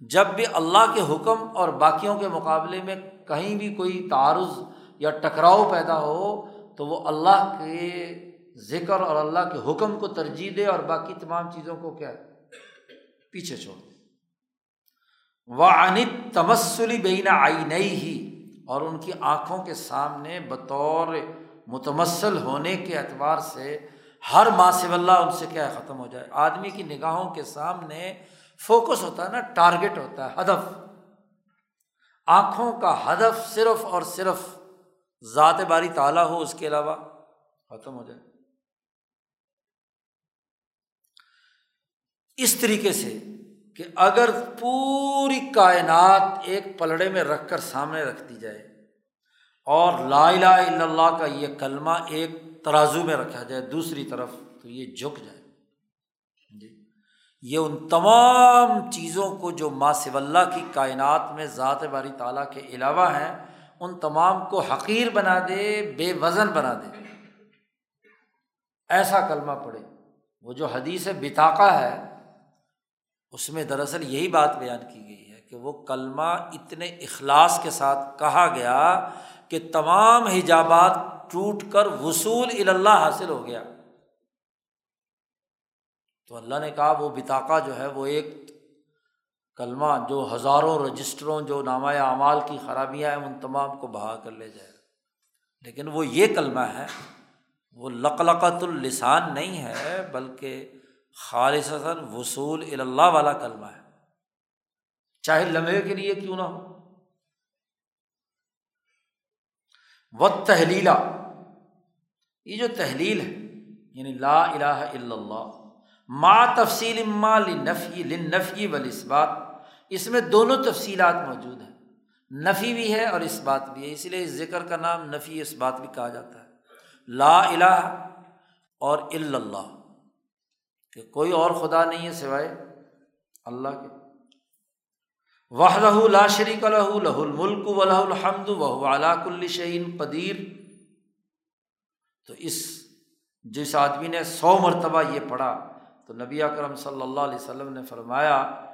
جب بھی اللہ کے حکم اور باقیوں کے مقابلے میں کہیں بھی کوئی تعارض یا ٹکراؤ پیدا ہو تو وہ اللہ کے ذکر اور اللہ کے حکم کو ترجیح دے اور باقی تمام چیزوں کو کیا پیچھے چھوڑ دے۔ انت تمسلی بینا آئی نہیں ہی اور ان کی آنکھوں کے سامنے بطور متمسل ہونے کے اعتبار سے ہر ماسب اللہ ان سے کیا ختم ہو جائے۔ آدمی کی نگاہوں کے سامنے فوکس ہوتا ہے نا ٹارگیٹ ہوتا ہے، ہدف۔ آنکھوں کا ہدف صرف اور صرف ذات باری تعالیٰ ہو، اس کے علاوہ ختم ہو جائے۔ اس طریقے سے کہ اگر پوری کائنات ایک پلڑے میں رکھ کر سامنے رکھ دی جائے اور لا الہ الا اللہ کا یہ کلمہ ایک ترازو میں رکھا جائے دوسری طرف تو یہ جھک جائے۔ جی۔ یہ ان تمام چیزوں کو جو ماسو اللہ کی کائنات میں ذات باری تعالیٰ کے علاوہ ہیں، ان تمام کو حقیر بنا دے، بے وزن بنا دے۔ ایسا کلمہ پڑھے۔ وہ جو حدیث بتاقا ہے اس میں دراصل یہی بات بیان کی گئی ہے کہ وہ کلمہ اتنے اخلاص کے ساتھ کہا گیا کہ تمام حجابات ٹوٹ کر وصول الا حاصل ہو گیا۔ تو اللہ نے کہا وہ بتاقا جو ہے وہ ایک کلمہ جو ہزاروں رجسٹروں جو نامہ اعمال کی خرابیاں ہیں، ان تمام کو بہا کر لے جائے۔ لیکن وہ یہ کلمہ ہے، وہ لقلقت السان نہیں ہے، بلکہ خالص وصول اللہ والا کلمہ ہے۔ چاہے لمحے کے لیے کیوں نہ ہو۔ و تحلیلا یہ جو تحلیل ہے یعنی لا الہ الا اللہ۔ ما تفصیل اما لنفی لنفی ولسبات اس میں دونوں تفصیلات موجود ہیں۔ نفی بھی ہے اور اس بات بھی ہے۔ اسی لیے اس ذکر کا نام نفی اس بات بھی کہا جاتا ہے۔ لا الہ اور اللہ۔ کہ کوئی اور خدا نہیں ہے سوائے اللہ کے۔ وہ لہ لا شریک لہ لہ الملک و لہ الحمد و علاق الشعین قدیر۔ تو اس جس آدمی نے سو مرتبہ یہ پڑھا، تو نبی اکرم صلی اللہ علیہ وسلم نے فرمایا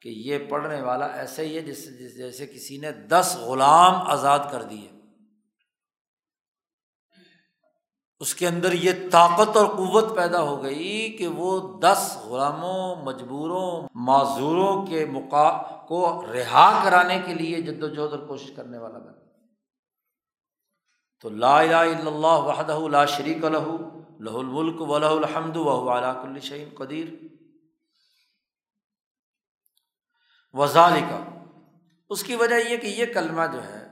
کہ یہ پڑھنے والا ایسے ہی ہے جس جیسے کسی نے دس غلام آزاد کر دیے۔ اس کے اندر یہ طاقت اور قوت پیدا ہو گئی کہ وہ دس غلاموں، مجبوروں، معذوروں کے مقا، کو رہا کرانے کے لیے جد و جہد اور کوشش کرنے والا بنا تو لا الہ الا اللہ وحدہ لا شریک لہو لہ الملک و لہ الحمد و علاق الشعین قدیر۔ وزال کا اس کی وجہ یہ کہ یہ کلمہ جو ہے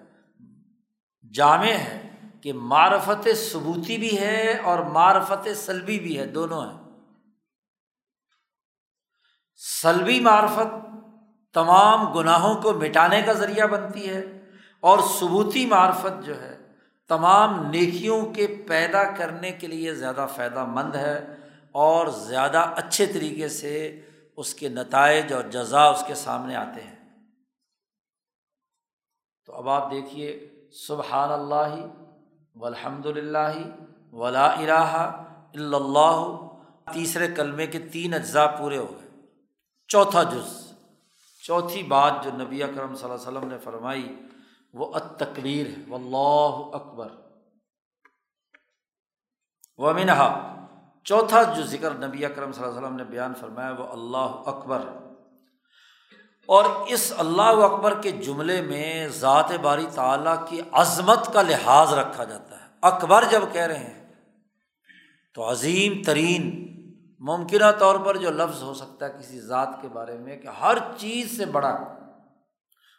جامع ہے۔ کہ معرفت ثبوتی بھی ہے اور معرفت سلبی بھی ہے، دونوں ہیں۔ سلبی معرفت تمام گناہوں کو مٹانے کا ذریعہ بنتی ہے اور ثبوتی معرفت جو ہے، تمام نیکیوں کے پیدا کرنے کے لیے زیادہ فائدہ مند ہے اور زیادہ اچھے طریقے سے اس کے نتائج اور جزا اس کے سامنے آتے ہیں۔ تو اب آپ دیکھیے، سبحان اللہ و الحمد للہ ولا الہ اللہ۔ تیسرے کلمے کے تین اجزاء پورے ہو گئے۔ چوتھا جز۔ چوتھی بات جو نبی اکرم صلی اللہ علیہ وسلم نے فرمائی، وہ اتکبیر ہے۔ و اللہ اکبر۔ و منہا چوتھا جو ذکر نبی اکرم صلی اللہ علیہ وسلم نے بیان فرمایا، وہ اللہ اکبر۔ اور اس اللہ اکبر کے جملے میں ذات باری تعالیٰ کی عظمت کا لحاظ رکھا جاتا ہے۔ اکبر جب کہہ رہے ہیں، تو عظیم ترین ممکنہ طور پر جو لفظ ہو سکتا ہے کسی ذات کے بارے میں کہ ہر چیز سے بڑا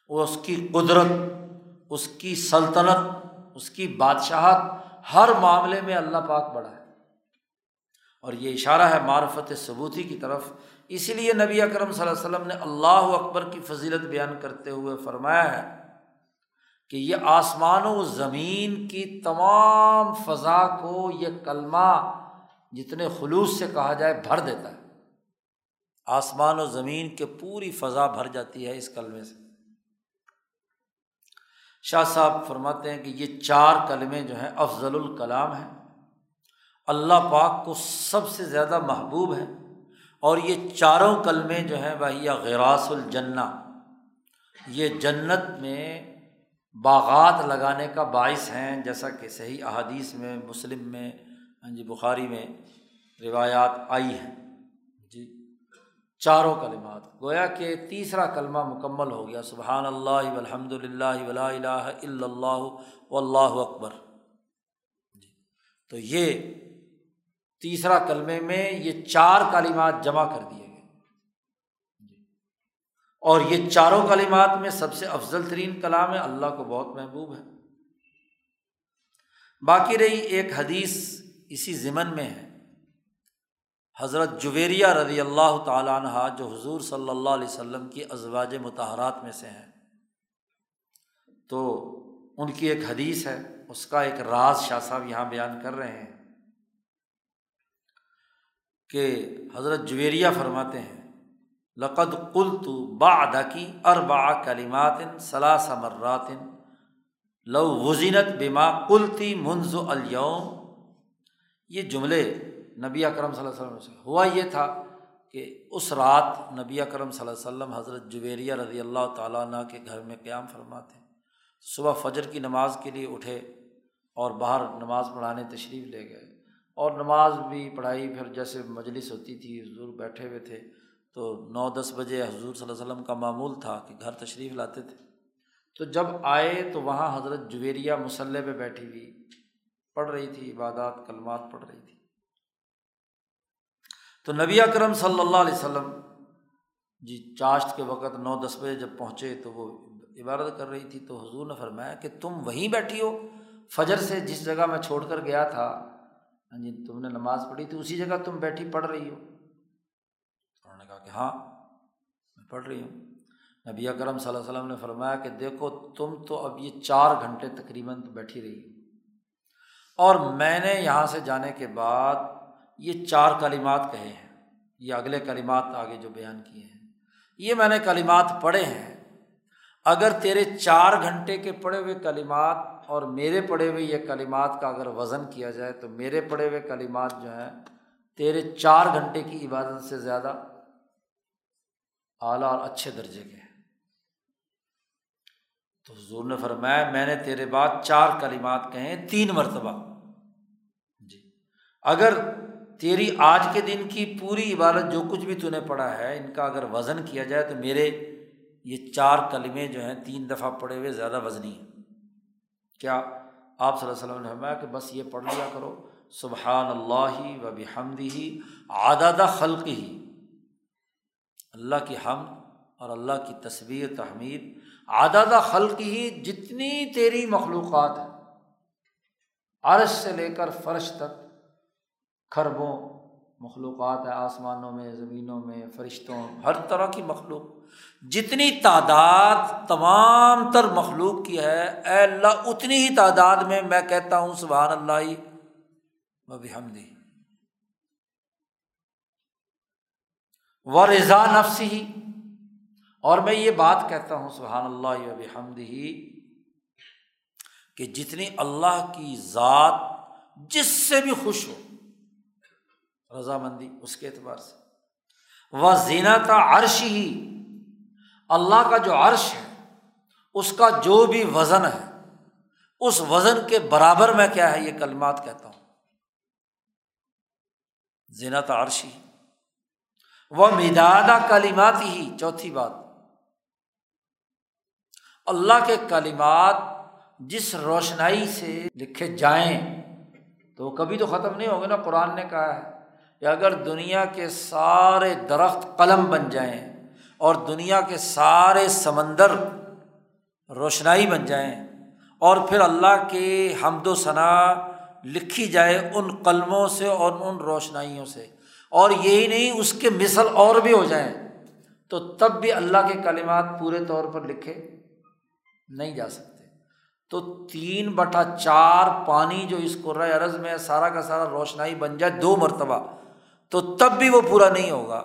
وہ اس کی قدرت، اس کی سلطنت، اس کی بادشاہت، ہر معاملے میں اللہ پاک بڑا ہے۔ اور یہ اشارہ ہے معرفت ثبوتی کی طرف۔ اسی لیے نبی اکرم صلی اللہ علیہ وسلم نے اللہ اکبر کی فضیلت بیان کرتے ہوئے فرمایا ہے کہ یہ آسمان و زمین کی تمام فضا کو یہ کلمہ جتنے خلوص سے کہا جائے بھر دیتا ہے۔ آسمان و زمین کے پوری فضا بھر جاتی ہے اس کلمے سے۔ شاہ صاحب فرماتے ہیں کہ یہ چار کلمے جو ہیں افضل الکلام ہیں۔ اللہ پاک کو سب سے زیادہ محبوب ہے اور یہ چاروں کلمے جو ہیں وہ غراس الجنا یہ جنت میں باغات لگانے کا باعث ہیں، جیسا کہ صحیح احادیث میں، مسلم میں ہاں جی بخاری میں روایات آئی ہیں۔ جی چاروں کلمات۔ گویا کہ تیسرا کلمہ مکمل ہو گیا، سبحان اللہ الحمد للہ ولا الہ الا اللہ و اللہ اکبر۔ جی تو یہ تیسرا کلمے میں یہ چار کلمات جمع کر دیے گئے۔ اور یہ چاروں کلمات میں سب سے افضل ترین کلام ہے، اللہ کو بہت محبوب ہے۔ باقی رہی ایک حدیث اسی ضمن میں ہے۔ حضرت جویریہ رضی اللہ تعالیٰ عنہ، جو حضور صلی اللہ علیہ وسلم کی ازواج متحرات میں سے ہیں۔ تو ان کی ایک حدیث ہے، اس کا ایک راز شاہ صاحب یہاں بیان کر رہے ہیں۔ کہ حضرت جویریہ فرماتے ہیں، لقد کل تو با کی اربا کلیمات صلاح مراتن لو وزینت بما کلتی منز الوم یہ جملے نبی اکرم صلی اللہ علیہ وسلم سے ہوا یہ تھا کہ اس رات نبی اکرم صلی اللہ علیہ وسلم حضرت جویریہ رضی اللہ تعالیٰ عنہ کے گھر میں قیام فرماتے صبح فجر کی نماز کے لیے اٹھے اور باہر نماز پڑھانے تشریف لے گئے۔ اور نماز بھی پڑھائی، پھر جیسے مجلس ہوتی تھی، حضور بیٹھے ہوئے تھے، تو نو دس بجے حضور صلی اللہ علیہ وسلم کا معمول تھا کہ گھر تشریف لاتے تھے۔ تو جب آئے تو وہاں حضرت جویریہ مسلح پہ بیٹھی ہوئی، پڑھ رہی تھی، عبادات، کلمات پڑھ رہی تھی۔ تو نبی اکرم صلی اللہ علیہ وسلم جی چاشت کے وقت نو دس بجے جب پہنچے تو وہ عبادت کر رہی تھی۔ تو حضور نے فرمایا کہ تم وہیں بیٹھی ہو، فجر سے جس جگہ میں چھوڑ کر گیا تھا ہاں جی تم نے نماز پڑھی تھی اسی جگہ تم بیٹھی پڑھ رہی ہو۔ انہوں نے کہا کہ ہاں میں پڑھ رہی ہوں۔ نبی اکرم صلی اللہ علیہ وسلم نے فرمایا کہ دیکھو، تم تو اب یہ چار گھنٹے تقریباً بیٹھی رہی ہو۔ اور میں نے یہاں سے جانے کے بعد یہ چار کلمات کہے ہیں۔ یہ اگلے کلمات آگے جو بیان کیے ہیں۔ یہ میں نے کلمات پڑھے ہیں۔ اگر تیرے چار گھنٹے کے پڑھے ہوئے کلمات اور میرے پڑھے ہوئے یہ کلمات کا اگر وزن کیا جائے تو میرے پڑھے ہوئے کلمات جو ہیں، تیرے چار گھنٹے کی عبادت سے زیادہ اعلیٰ اور اچھے درجے کے ہیں۔ تو حضور نے فرمایا، میں نے تیرے بعد چار کلمات کہیں تین مرتبہ۔ جی۔ اگر تیری آج کے دن کی پوری عبادت جو کچھ بھی تو نے پڑھا ہے، ان کا اگر وزن کیا جائے تو میرے یہ چار کلمے جو ہیں، تین دفعہ پڑھے ہوئے زیادہ وزنی ہیں۔ کیا آپ صلی اللہ علیہ وسلم نے فرمایا کہ بس یہ پڑھ لیا کرو؟ سبحان اللہ و بحمدی ہی عدد خلق ہی اللہ کی ہم اور اللہ کی تصویر تحمید عدد خلق ہی جتنی تیری مخلوقات ہیں۔ عرش سے لے کر فرش تک کھربوں مخلوقات ہے آسمانوں میں، زمینوں میں، فرشتوں، ہر طرح کی مخلوق۔ جتنی تعداد تمام تر مخلوق کی ہے، اے اللہ، اتنی ہی تعداد میں میں کہتا ہوں، سبحان اللہ و بحمدی و رضا نفس ہی اور میں یہ بات کہتا ہوں، سبحان اللہ و بحمد ہی کہ جتنی اللہ کی ذات جس سے بھی خوش ہو، رضامندی، اس کے اعتبار سے۔ وہ زینت عرش ہی اللہ کا جو عرش ہے، اس کا جو بھی وزن ہے، اس وزن کے برابر میں کیا ہے، یہ کلمات کہتا ہوں۔ زینت عرشی۔ وہ مدادہ کلیمات ہی چوتھی بات۔ اللہ کے کلمات جس روشنائی سے لکھے جائیں، تو کبھی تو ختم نہیں ہوگے نا، قرآن نے کہا ہے کہ اگر دنیا کے سارے درخت قلم بن جائیں اور دنیا کے سارے سمندر روشنائی بن جائیں اور پھر اللہ کے حمد و ثناء لکھی جائے ان قلموں سے اور ان روشنائیوں سے اور یہی نہیں اس کے مثل اور بھی ہو جائیں تو تب بھی اللہ کے کلمات پورے طور پر لکھے نہیں جا سکتے تو تین بٹا چار پانی جو اس قرۂۂ عرض میں سارا کا سارا روشنائی بن جائے دو مرتبہ تو تب بھی وہ پورا نہیں ہوگا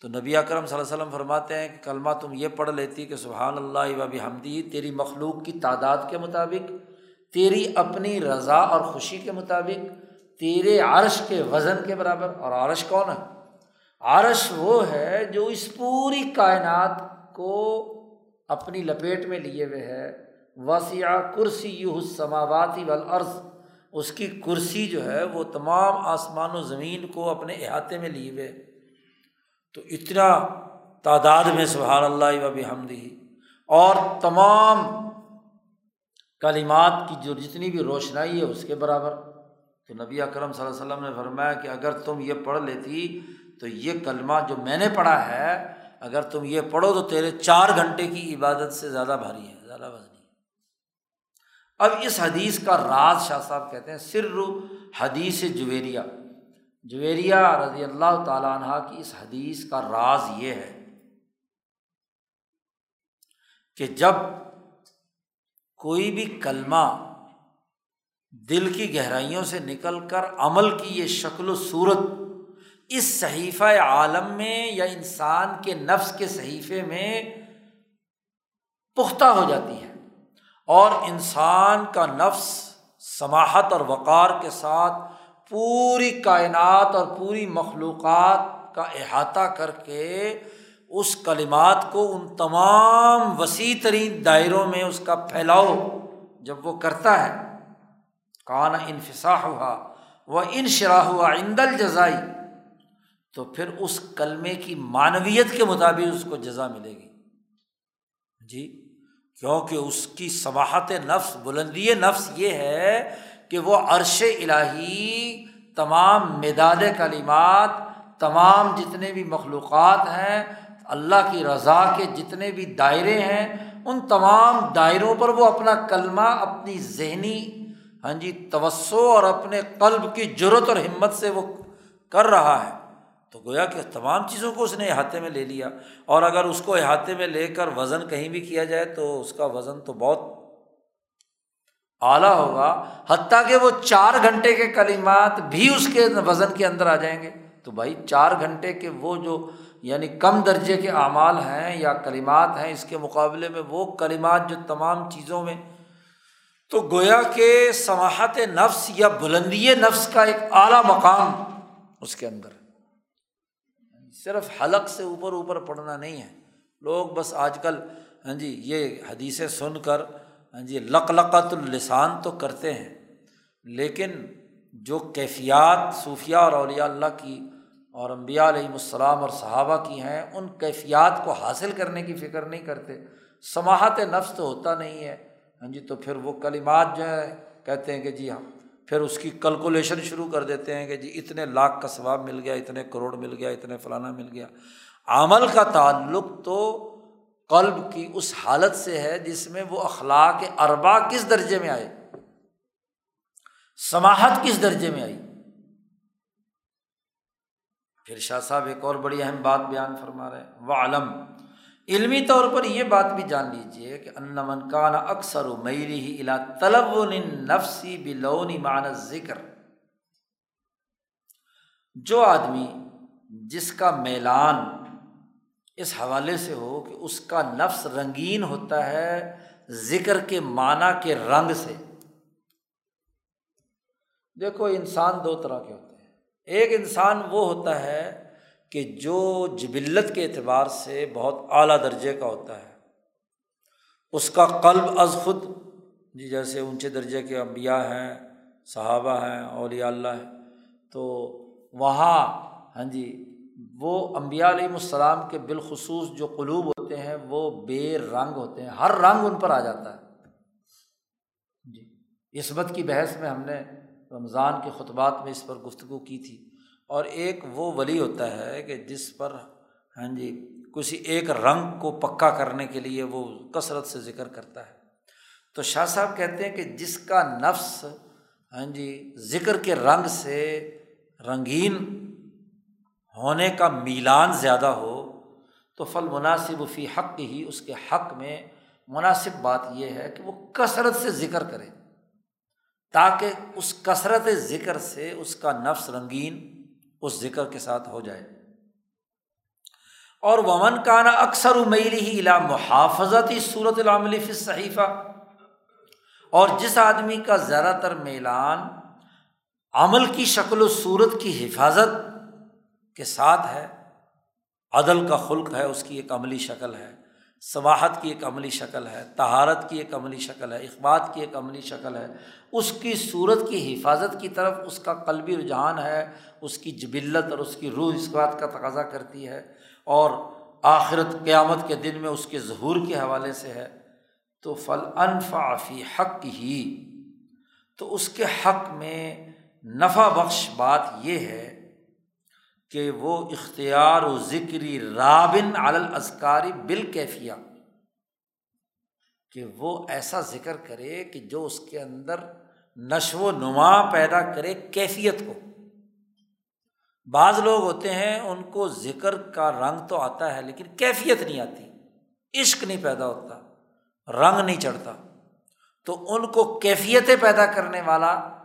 تو نبی اکرم صلی اللہ علیہ وسلم فرماتے ہیں کہ کلمہ تم یہ پڑھ لیتی کہ سبحان اللہ و حمدی تیری مخلوق کی تعداد کے مطابق، تیری اپنی رضا اور خوشی کے مطابق، تیرے عرش کے وزن کے برابر۔ اور عرش کون ہے؟ عرش وہ ہے جو اس پوری کائنات کو اپنی لپیٹ میں لیے ہوئے ہے۔ وسیع کرسی یو سماواتی والارض۔ اس کی کرسی جو ہے وہ تمام آسمان و زمین کو اپنے احاطے میں لیے ہوئے۔ تو اتنا تعداد میں سبحان اللہ و بحمدی اور تمام کلمات کی جو جتنی بھی روشنائی ہے اس کے برابر تو نبی اکرم صلی اللہ علیہ وسلم نے فرمایا کہ اگر تم یہ پڑھ لیتی تو یہ کلمہ جو میں نے پڑھا ہے، اگر تم یہ پڑھو تو تیرے چار گھنٹے کی عبادت سے زیادہ بھاری ہے، زیادہ وزنی اب اس حدیث کا راز شاہ صاحب کہتے ہیں، سر حدیث جویریا جویریا رضی اللہ تعالیٰ عنہ کی اس حدیث کا راز یہ ہے کہ جب کوئی بھی کلمہ دل کی گہرائیوں سے نکل کر عمل کی یہ شکل و صورت اس صحیفہ عالم میں یا انسان کے نفس کے صحیفے میں پختہ ہو جاتی ہے اور انسان کا نفس سماہت اور وقار کے ساتھ پوری کائنات اور پوری مخلوقات کا احاطہ کر کے اس کلمات کو ان تمام وسیع ترین دائروں میں اس کا پھیلاؤ جب وہ کرتا ہے۔ کان انفسا ہوا وہ ان شراہ ہوا اندل جزائی تو پھر اس کلمے کی معنویت کے مطابق اس کو جزا ملے گی۔ جی کیونکہ اس کی سباہت نفس، بلندی نفس یہ ہے کہ وہ عرش الہی تمام مداد کلمات، تمام جتنے بھی مخلوقات ہیں، اللہ کی رضا کے جتنے بھی دائرے ہیں، ان تمام دائروں پر وہ اپنا کلمہ، اپنی ذہنی ہاں جی توسع اور اپنے قلب کی جرت اور ہمت سے وہ کر رہا ہے۔ تو گویا کہ تمام چیزوں کو اس نے احاطے میں لے لیا۔ اور اگر اس کو احاطے میں لے کر وزن کہیں بھی کیا جائے تو اس کا وزن تو بہت اعلیٰ ہوگا، حتیٰ کہ وہ چار گھنٹے کے کلمات بھی اس کے وزن کے اندر آ جائیں گے۔ تو بھائی، چار گھنٹے کے وہ جو یعنی کم درجے کے اعمال ہیں یا کلمات ہیں اس کے مقابلے میں، وہ کلمات جو تمام چیزوں میں، تو گویا کہ سماحت نفس یا بلندی نفس کا ایک اعلیٰ مقام اس کے اندر صرف حلق سے اوپر اوپر پڑھنا نہیں ہے۔ لوگ بس آج کل ہاں جی یہ حدیثیں سن کر ہاں جی لق لقت السان تو کرتے ہیں، لیکن جو کیفیات صوفیہ اور اولیاء اللہ کی اور امبیا علیہم السلام اور صحابہ کی ہیں، ان کیفیات کو حاصل کرنے کی فکر نہیں کرتے سماہت نفس تو ہوتا نہیں ہے۔ ہاں جی تو پھر وہ کلمات جو ہے کہتے ہیں کہ جی ہاں پھر اس کی کلکولیشن شروع کر دیتے ہیں کہ جی اتنے لاکھ کا ثواب مل گیا، اتنے کروڑ مل گیا، اتنے فلانا مل گیا۔ عمل کا تعلق تو قلب کی اس حالت سے ہے جس میں وہ اخلاق اربا کس درجے میں آئے؟ سماہت کس درجے میں آئی؟ پھر شاہ صاحب ایک اور بڑی اہم بات بیان فرما رہے ہیں، وہ علم۔ علمی طور پر یہ بات بھی جان لیجیے کہ ان منکان اکثر و میری ہی الا طلب نفسی بلونی مان ذکر جو آدمی جس کا میلان اس حوالے سے ہو کہ اس کا نفس رنگین ہوتا ہے ذکر کے معنی کے رنگ سے۔ دیکھو، انسان دو طرح کے ہوتے ہیں۔ ایک انسان وہ ہوتا ہے کہ جو جبلت کے اعتبار سے بہت اعلیٰ درجے کا ہوتا ہے۔ اس کا قلب از خود جی جیسے اونچے درجے کے انبیاء ہیں، صحابہ ہیں، اولیاء اللہ ہیں، تو وہاں ہاں جی وہ امبیا علیہم السلام کے بالخصوص جو قلوب ہوتے ہیں، وہ بے رنگ ہوتے ہیں۔ ہر رنگ ان پر آ جاتا ہے۔ جی۔ عصمت کی بحث میں ہم نے رمضان کے خطبات میں اس پر گفتگو کی تھی۔ اور ایک وہ ولی ہوتا ہے کہ جس پر ہاں جی کسی ایک رنگ کو پکا کرنے کے لیے وہ کثرت سے ذکر کرتا ہے۔ تو شاہ صاحب کہتے ہیں کہ جس کا نفس ہاں جی ذکر کے رنگ سے رنگین ہونے کا میلان زیادہ ہو تو فل مناسب فی حق ہی اس کے حق میں مناسب بات یہ ہے کہ وہ کثرت سے ذکر کرے تاکہ اس کثرت ذکر سے اس کا نفس رنگین اس ذکر کے ساتھ ہو جائے۔ اور ومن کا نا اکثر میری ہی الا محافظت صورت العملی فی صحیفہ اور جس آدمی کا زیادہ تر میلان عمل کی شکل و صورت کی حفاظت کے ساتھ ہے، عدل کا خلق ہے، اس کی ایک عملی شکل ہے سواحت کی ایک عملی شکل ہے تہارت کی ایک عملی شکل ہے اخبات کی ایک عملی شکل ہے، اس کی صورت کی حفاظت کی طرف اس کا قلبی رجحان ہے، اس کی جبلت اور اس کی روح اس بات کا تقاضا کرتی ہے اور آخرت قیامت کے دن میں اس کے ظہور کے حوالے سے ہے۔ تو فل انفافی حق ہی تو اس کے حق میں نفع بخش بات یہ ہے کہ وہ اختیار و ذکری رابن الازکاری بالکیفیہ، کہ وہ ایسا ذکر کرے کہ جو اس کے اندر نشو و نما پیدا کرے کیفیت کو۔ بعض لوگ ہوتے ہیں ان کو ذکر کا رنگ تو آتا ہے لیکن کیفیت نہیں آتی، عشق نہیں پیدا ہوتا، رنگ نہیں چڑھتا۔ تو ان کو کیفیتیں پیدا کرنے والا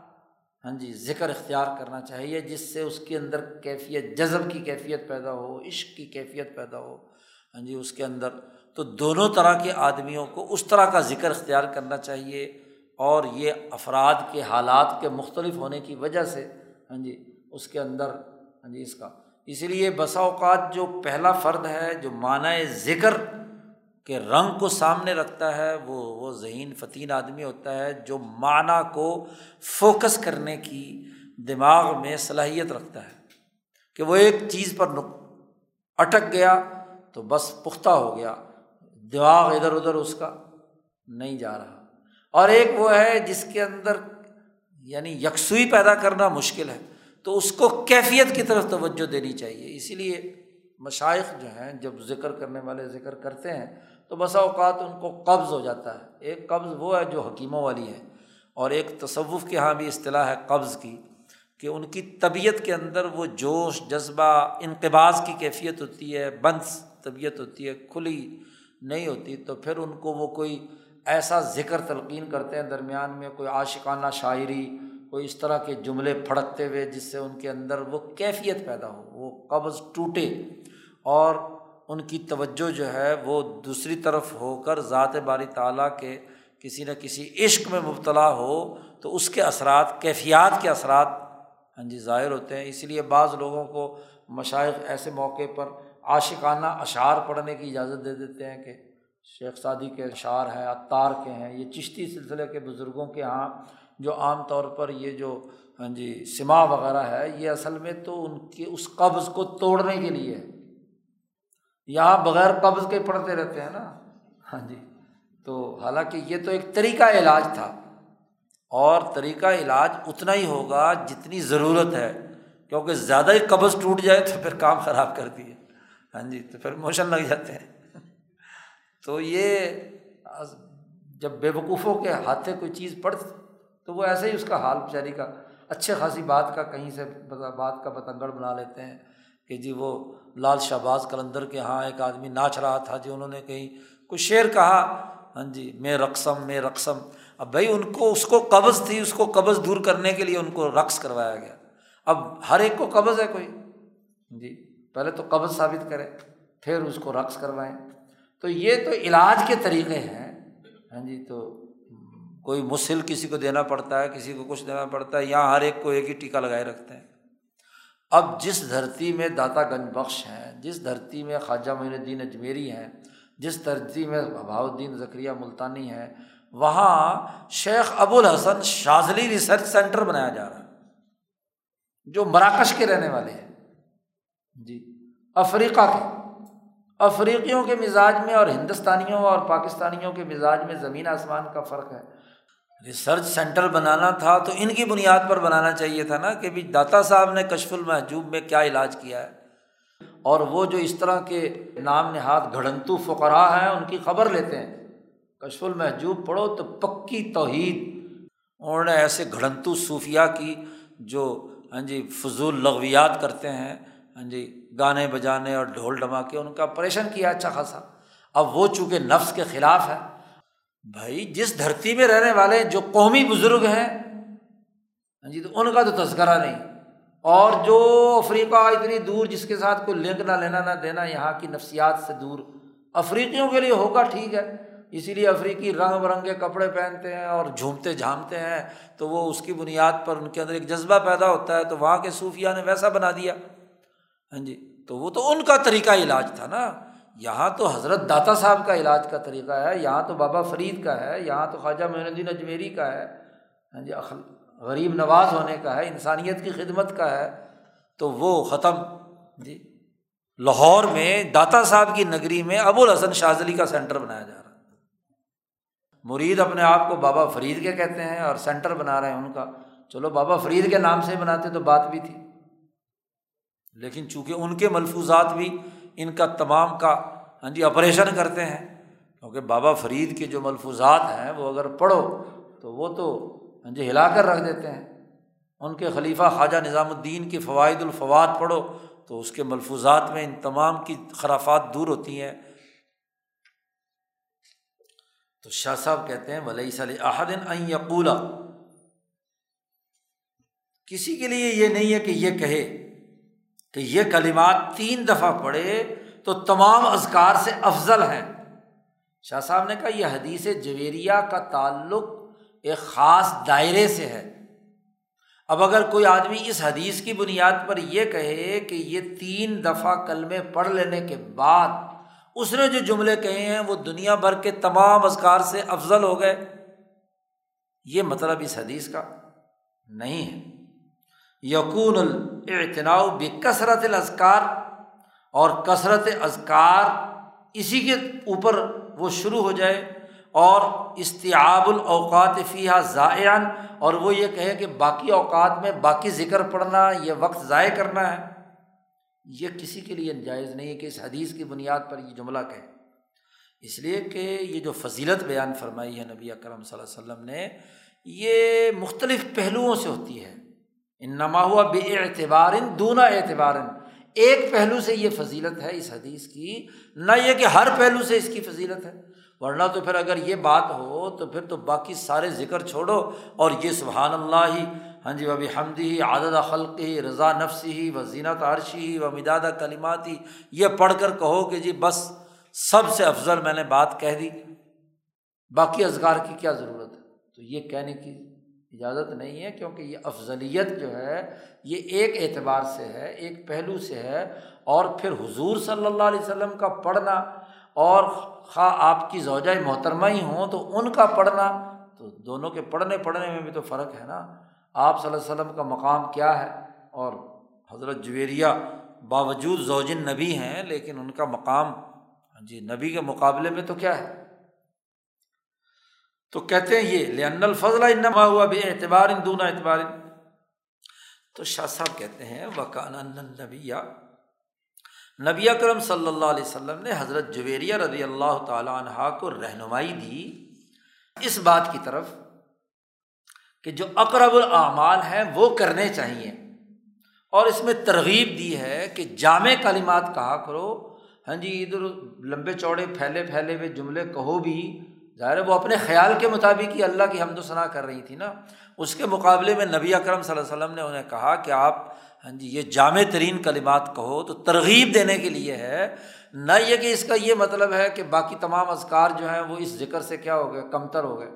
ہاں جی ذکر اختیار کرنا چاہیے جس سے اس کے اندر کیفیت، جذب کی کیفیت پیدا ہو، عشق کی کیفیت پیدا ہو۔ ہاں جی اس کے اندر۔ تو دونوں طرح کے آدمیوں کو اس طرح کا ذکر اختیار کرنا چاہیے اور یہ افراد کے حالات کے مختلف ہونے کی وجہ سے ہاں جی اس کے اندر ہاں جی اس کا۔ اس لیے بسا اوقات جو پہلا فرد ہے، جو معنی ذکر کے رنگ کو سامنے رکھتا ہے، وہ وہ ذہین فتین آدمی ہوتا ہے جو معنی کو فوکس کرنے کی دماغ میں صلاحیت رکھتا ہے کہ وہ ایک چیز پر اٹک گیا تو بس پختہ ہو گیا، دماغ ادھر ادھر اس کا نہیں جا رہا۔ اور ایک وہ ہے جس کے اندر یعنی یکسوئی پیدا کرنا مشکل ہے، تو اس کو کیفیت کی طرف توجہ دینی چاہیے۔ اسی لیے مشائق جو ہیں، جب ذکر کرنے والے ذکر کرتے ہیں تو بسا اوقات ان کو قبض ہو جاتا ہے۔ ایک قبض وہ ہے جو حکیموں والی ہے اور ایک تصوف کے یہاں بھی اصطلاح ہے قبض کی کہ ان کی طبیعت کے اندر وہ جوش، جذبہ انقباز کی کیفیت ہوتی ہے، بنس طبیعت ہوتی ہے، کھلی نہیں ہوتی تو پھر ان کو وہ کوئی ایسا ذکر تلقین کرتے ہیں درمیان میں، کوئی عاشقانہ شاعری، کوئی اس طرح کے جملے پھڑکتے ہوئے جس سے ان کے اندر وہ کیفیت پیدا ہو، وہ قبض ٹوٹے۔ اور ان کی توجہ جو ہے وہ دوسری طرف ہو کر ذات باری تعالیٰ کے کسی نہ کسی عشق میں مبتلا ہو تو اس کے اثرات، کیفیات کے اثرات ہاں جی ظاہر ہوتے ہیں۔ اس لیے بعض لوگوں کو مشائق ایسے موقع پر عاشقانہ اشعار پڑھنے کی اجازت دے دیتے ہیں کہ شیخ سعدی کے اشعار ہیں اطار کے ہیں۔ یہ چشتی سلسلے کے بزرگوں کے یہاں جو عام طور پر یہ جو ہاں جی سما وغیرہ ہے، یہ اصل میں تو ان کے، اس قبض کو توڑنے کے لیے ہے۔ یہاں بغیر قبض کے پڑھتے رہتے ہیں نا۔ ہاں جی۔ تو حالانکہ یہ تو ایک طریقہ علاج تھا۔ اور طریقہ علاج اتنا ہی ہوگا جتنی ضرورت ہے۔ کیونکہ زیادہ ہی قبض ٹوٹ جائے تو پھر کام خراب کر دیے۔ ہاں جی۔ تو پھر موشن لگ جاتے ہیں۔ تو یہ جب بے وقوفوں کے ہاتھے کوئی چیز پڑ تو وہ ایسے ہی اس کا حال بیچاری کا اچھے خاصی بات کا کہیں سے بات کا پتنگڑ بنا لیتے ہیں کہ جی وہ لال شہباز کلندر کے یہاں ایک آدمی ناچ رہا تھا جی انہوں نے کہیں کوئی شعر کہا۔ ہاں جی میں رقصم میں رقصم۔ اب بھائی، ان کو، اس کو قبض تھی، اس کو قبض دور کرنے کے لیے ان کو رقص کروایا گیا۔ اب ہر ایک کو قبض ہے کوئی؟ جی پہلے تو قبض ثابت کرے پھر اس کو رقص کروائیں۔ تو یہ تو علاج کے طریقے ہیں۔ ہاں جی تو کوئی مسل کسی کو دینا پڑتا ہے، کسی کو کچھ دینا پڑتا ہے، یہاں ہر ایک کو ایک ہی ٹیکا لگائے رکھتے ہیں۔ اب جس دھرتی میں داتا گنج بخش ہیں، جس دھرتی میں خواجہ معین الدین اجمیری ہیں، جس دھرتی میں بہاؤ الدین ذکریہ ملتانی ہے وہاں شیخ ابو الحسن شاذلی ریسرچ سینٹر بنایا جا رہا ہے، جو مراکش کے رہنے والے ہیں۔ جی افریقہ کے۔ افریقیوں کے مزاج میں اور ہندوستانیوں اور پاکستانیوں کے مزاج میں زمین آسمان کا فرق ہے۔ ریسرچ سینٹر بنانا تھا تو ان کی بنیاد پر بنانا چاہیے تھا نا کہ داتا صاحب نے کشف المحجوب میں کیا علاج کیا ہے۔ اور وہ جو اس طرح کے نام نہاد گھڑنتو فقرا ہیں، ان کی خبر لیتے ہیں۔ کشف المحجوب پڑھو تو پکی توحید۔ انہوں نے ایسے گھڑنتو صوفیہ کی جو ہاں جی فضول لغویات کرتے ہیں ہاں جی گانے بجانے اور ڈھول ڈما کے ان کا آپریشن کیا اچھا خاصا۔ اب وہ چونکہ نفس کے خلاف ہے بھائی، جس دھرتی میں رہنے والے جو قومی بزرگ ہیں ہاں جی تو ان کا تو تذکرہ نہیں۔ اور جو افریقہ اتنی دور جس کے ساتھ کوئی لنک نہ لینا نہ دینا، یہاں کی نفسیات سے دور۔ افریقیوں کے لیے ہوگا ٹھیک ہے، اسی لیے افریقی رنگ برنگے کپڑے پہنتے ہیں اور جھومتے جھامتے ہیں۔ تو وہ اس کی بنیاد پر ان کے اندر ایک جذبہ پیدا ہوتا ہے۔ تو وہاں کے صوفیہ نے ویسا بنا دیا۔ ہاں جی تو وہ تو ان کا طریقہ علاج تھا نا۔ یہاں تو حضرت داتا صاحب کا علاج کا طریقہ ہے، یہاں تو بابا فرید کا ہے، یہاں تو خواجہ معین الدین اجمیری کا ہے۔ ہاں جی غریب نواز ہونے کا ہے، انسانیت کی خدمت کا ہے۔ تو وہ ختم۔ جی لاہور میں داتا صاحب کی نگری میں ابو الحسن شاذلی کا سینٹر بنایا جا رہا ہے۔ مرید اپنے آپ کو بابا فرید کے کہتے ہیں اور سینٹر بنا رہے ہیں ان کا۔ چلو، بابا فرید کے نام سے بناتے تو بات بھی تھی۔ لیکن چونکہ ان کے ملفوظات بھی ان کا تمام کا ہاں جی آپریشن کرتے ہیں۔ کیونکہ بابا فرید کے جو ملفوظات ہیں وہ اگر پڑھو تو وہ تو ہاں جی ہلا کر رکھ دیتے ہیں۔ ان کے خلیفہ خواجہ نظام الدین کے فوائد الفواد پڑھو تو اس کے ملفوظات میں ان تمام کی خرافات دور ہوتی ہیں۔ تو شاہ صاحب کہتے ہیں ولی صلی احدن یقولا۔ کسی کے لیے یہ نہیں ہے کہ یہ کہے۔ کہ یہ کلمات تین دفعہ پڑھے تو تمام ازکار سے افضل ہیں۔ شاہ صاحب نے کہا، یہ حدیث جویریا کا تعلق ایک خاص دائرے سے ہے۔ اب اگر کوئی آدمی اس حدیث کی بنیاد پر یہ کہے کہ یہ تین دفعہ کلمے پڑھ لینے کے بعد اس نے جو جملے کہے ہیں وہ دنیا بھر کے تمام ازکار سے افضل ہو گئے، یہ مطلب اس حدیث کا نہیں ہے۔ یقون الاعتناء بکثرت الازکار اور کثرت ازکار اسی کے اوپر وہ شروع ہو جائے اور استعاب الاوقات فیحہ ضائع اور وہ یہ کہے کہ باقی اوقات میں باقی ذکر پڑھنا، یہ وقت ضائع کرنا ہے۔ یہ کسی کے لیے جائز نہیں ہے کہ اس حدیث کی بنیاد پر یہ جملہ کہے۔ اس لیے کہ یہ جو فضیلت بیان فرمائی ہے نبی اکرم صلی اللہ علیہ وسلم نے، یہ مختلف پہلوؤں سے ہوتی ہے۔ ان نما ہوا بے اعتبار دونا اعتبار۔ ایک پہلو سے یہ فضیلت ہے اس حدیث کی، نہ یہ کہ ہر پہلو سے اس کی فضیلت ہے۔ ورنہ تو پھر اگر یہ بات ہو تو پھر تو باقی سارے ذکر چھوڑو۔ اور یہ سبحان اللہ ہی ہاں جی وبی حمدی ہی عادت خلق ہی رضا نفسی ہی و زینت عرشی ہی و مدادہ کلیماتی یہ پڑھ کر کہو کہ جی بس سب سے افضل میں نے بات کہہ دی۔ باقی ازگار کی کیا ضرورت ہے؟ تو یہ کہنے کی اجازت نہیں ہے کیونکہ یہ افضلیت جو ہے، یہ ایک اعتبار سے ہے، ایک پہلو سے ہے۔ اور پھر حضور صلی اللہ علیہ وسلم کا پڑھنا اور خواہ آپ کی زوجۂ محترمہ ہی ہوں تو ان کا پڑھنا، تو دونوں کے پڑھنے پڑھنے میں بھی تو فرق ہے نا۔ آپ صلی اللہ علیہ وسلم کا مقام کیا ہے؟ اور حضرت جویریہ باوجود زوجن نبی ہیں، لیکن ان کا مقام ہاں جی نبی کے مقابلے میں تو کیا ہے؟ تو کہتے ہیں یہ لن الفضل انما ہوا بے اعتبار ان دونوں اعتبار۔ تو شاہ صاحب کہتے ہیں وکان نبی نبی اکرم صلی اللہ علیہ وسلم نے حضرت جویریہ رضی اللہ تعالیٰ عنہ کو رہنمائی دی اس بات کی طرف کہ جو اقرب الاعمال ہیں وہ کرنے چاہیے۔ اور اس میں ترغیب دی ہے کہ جامع کلمات کہا کرو۔ ہاں جی ادھر لمبے چوڑے، پھیلے پھیلے ہوئے جملے کہو بھی۔ ظاہر ہے وہ اپنے خیال کے مطابق ہی اللہ کی حمد و ثناء کر رہی تھی نا۔ اس کے مقابلے میں نبی اکرم صلی اللہ علیہ وسلم نے انہیں کہا کہ آپ ہاں جی یہ جامع ترین کلمات کہو تو ترغیب دینے کے لیے ہے۔ نہ یہ کہ اس کا یہ مطلب ہے کہ باقی تمام ازکار جو ہیں وہ اس ذکر سے کیا ہو گئے، کمتر ہو گئے۔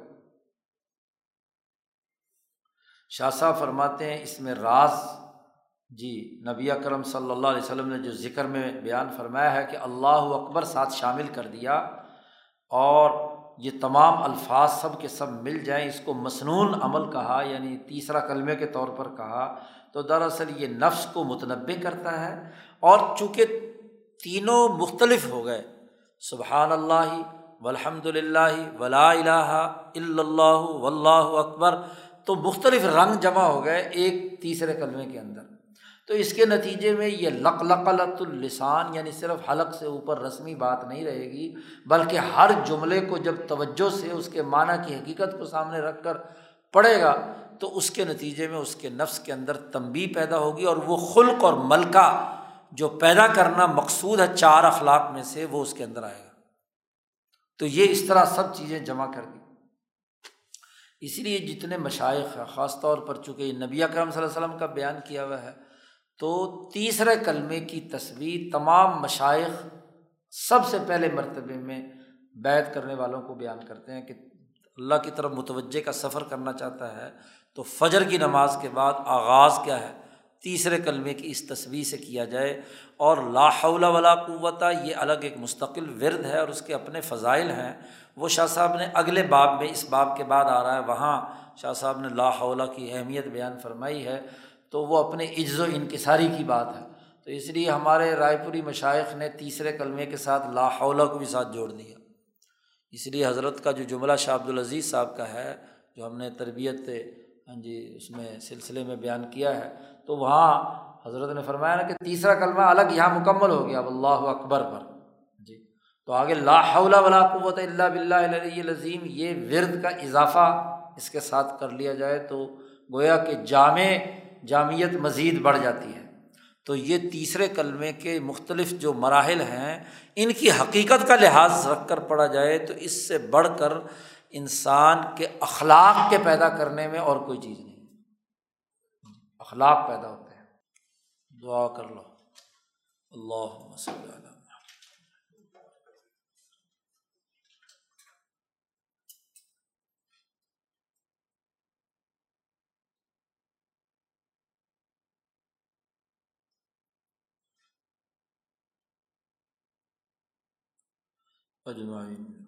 شاہ صاحب فرماتے ہیں، اس میں راز جی نبی اکرم صلی اللہ علیہ وسلم نے جو ذکر میں بیان فرمایا ہے کہ اللہ اکبر ساتھ شامل کر دیا اور یہ تمام الفاظ سب کے سب مل جائیں، اس کو مصنون عمل کہا یعنی تیسرا کلمے کے طور پر کہا، تو دراصل یہ نفس کو متنوع کرتا ہے اور چونکہ تینوں مختلف ہو گئے، سبحان اللہ الحمد للہ، ولا الہ الا اللہ و اکبر، تو مختلف رنگ جمع ہو گئے ایک تیسرے کلمے کے اندر۔ تو اس کے نتیجے میں یہ لق لقلت السان یعنی صرف حلق سے اوپر رسمی بات نہیں رہے گی، بلکہ ہر جملے کو جب توجہ سے اس کے معنی کی حقیقت کو سامنے رکھ کر پڑھے گا، تو اس کے نتیجے میں اس کے نفس کے اندر تنبی پیدا ہوگی اور وہ خلق اور ملکہ جو پیدا کرنا مقصود ہے چار اخلاق میں سے، وہ اس کے اندر آئے گا۔ تو یہ اس طرح سب چیزیں جمع کر دی۔ اس لیے جتنے مشائق ہیں، خاص طور پر چونکہ نبی اکرم صلی اللہ علیہ وسلم کا بیان کیا ہوا ہے تو تیسرے کلمے کی تصویر تمام مشائق سب سے پہلے مرتبے میں بیت کرنے والوں کو بیان کرتے ہیں کہ اللہ کی طرف متوجہ کا سفر کرنا چاہتا ہے تو فجر کی نماز کے بعد آغاز کیا ہے؟ تیسرے کلمے کی اس تصویر سے کیا جائے اور لا حول ولا قوت، یہ الگ ایک مستقل ورد ہے اور اس کے اپنے فضائل ہیں۔ وہ شاہ صاحب نے اگلے باب میں اس باب کے بعد آ رہا ہے، وہاں شاہ صاحب نے لا حولہ کی اہمیت بیان فرمائی ہے۔ تو وہ اپنے عز و انکساری کی بات ہے۔ تو اس لیے ہمارے رائے پوری مشائق نے تیسرے کلمے کے ساتھ لا حولہ کو بھی ساتھ جوڑ دیا۔ اس لیے حضرت کا جو جملہ شاہ عبدالعزیز صاحب کا ہے، جو ہم نے تربیت ہاں جی اس میں سلسلے میں بیان کیا ہے، تو وہاں حضرت نے فرمایا نا کہ تیسرا کلمہ الگ یہاں مکمل ہو گیا اب اللہ اکبر پر۔ جی تو آگے لا حول ولا قوت اللہ بلّہ العظیم، یہ ورد کا اضافہ اس کے ساتھ کر لیا جائے تو گویا کہ جامع جامعت مزید بڑھ جاتی ہے۔ تو یہ تیسرے کلمے کے مختلف جو مراحل ہیں، ان کی حقیقت کا لحاظ رکھ کر پڑھا جائے تو اس سے بڑھ کر انسان کے اخلاق کے پیدا کرنے میں اور کوئی چیز نہیں۔ اخلاق پیدا ہوتے ہیں۔ دعا کر لو۔ اللہ اجمائن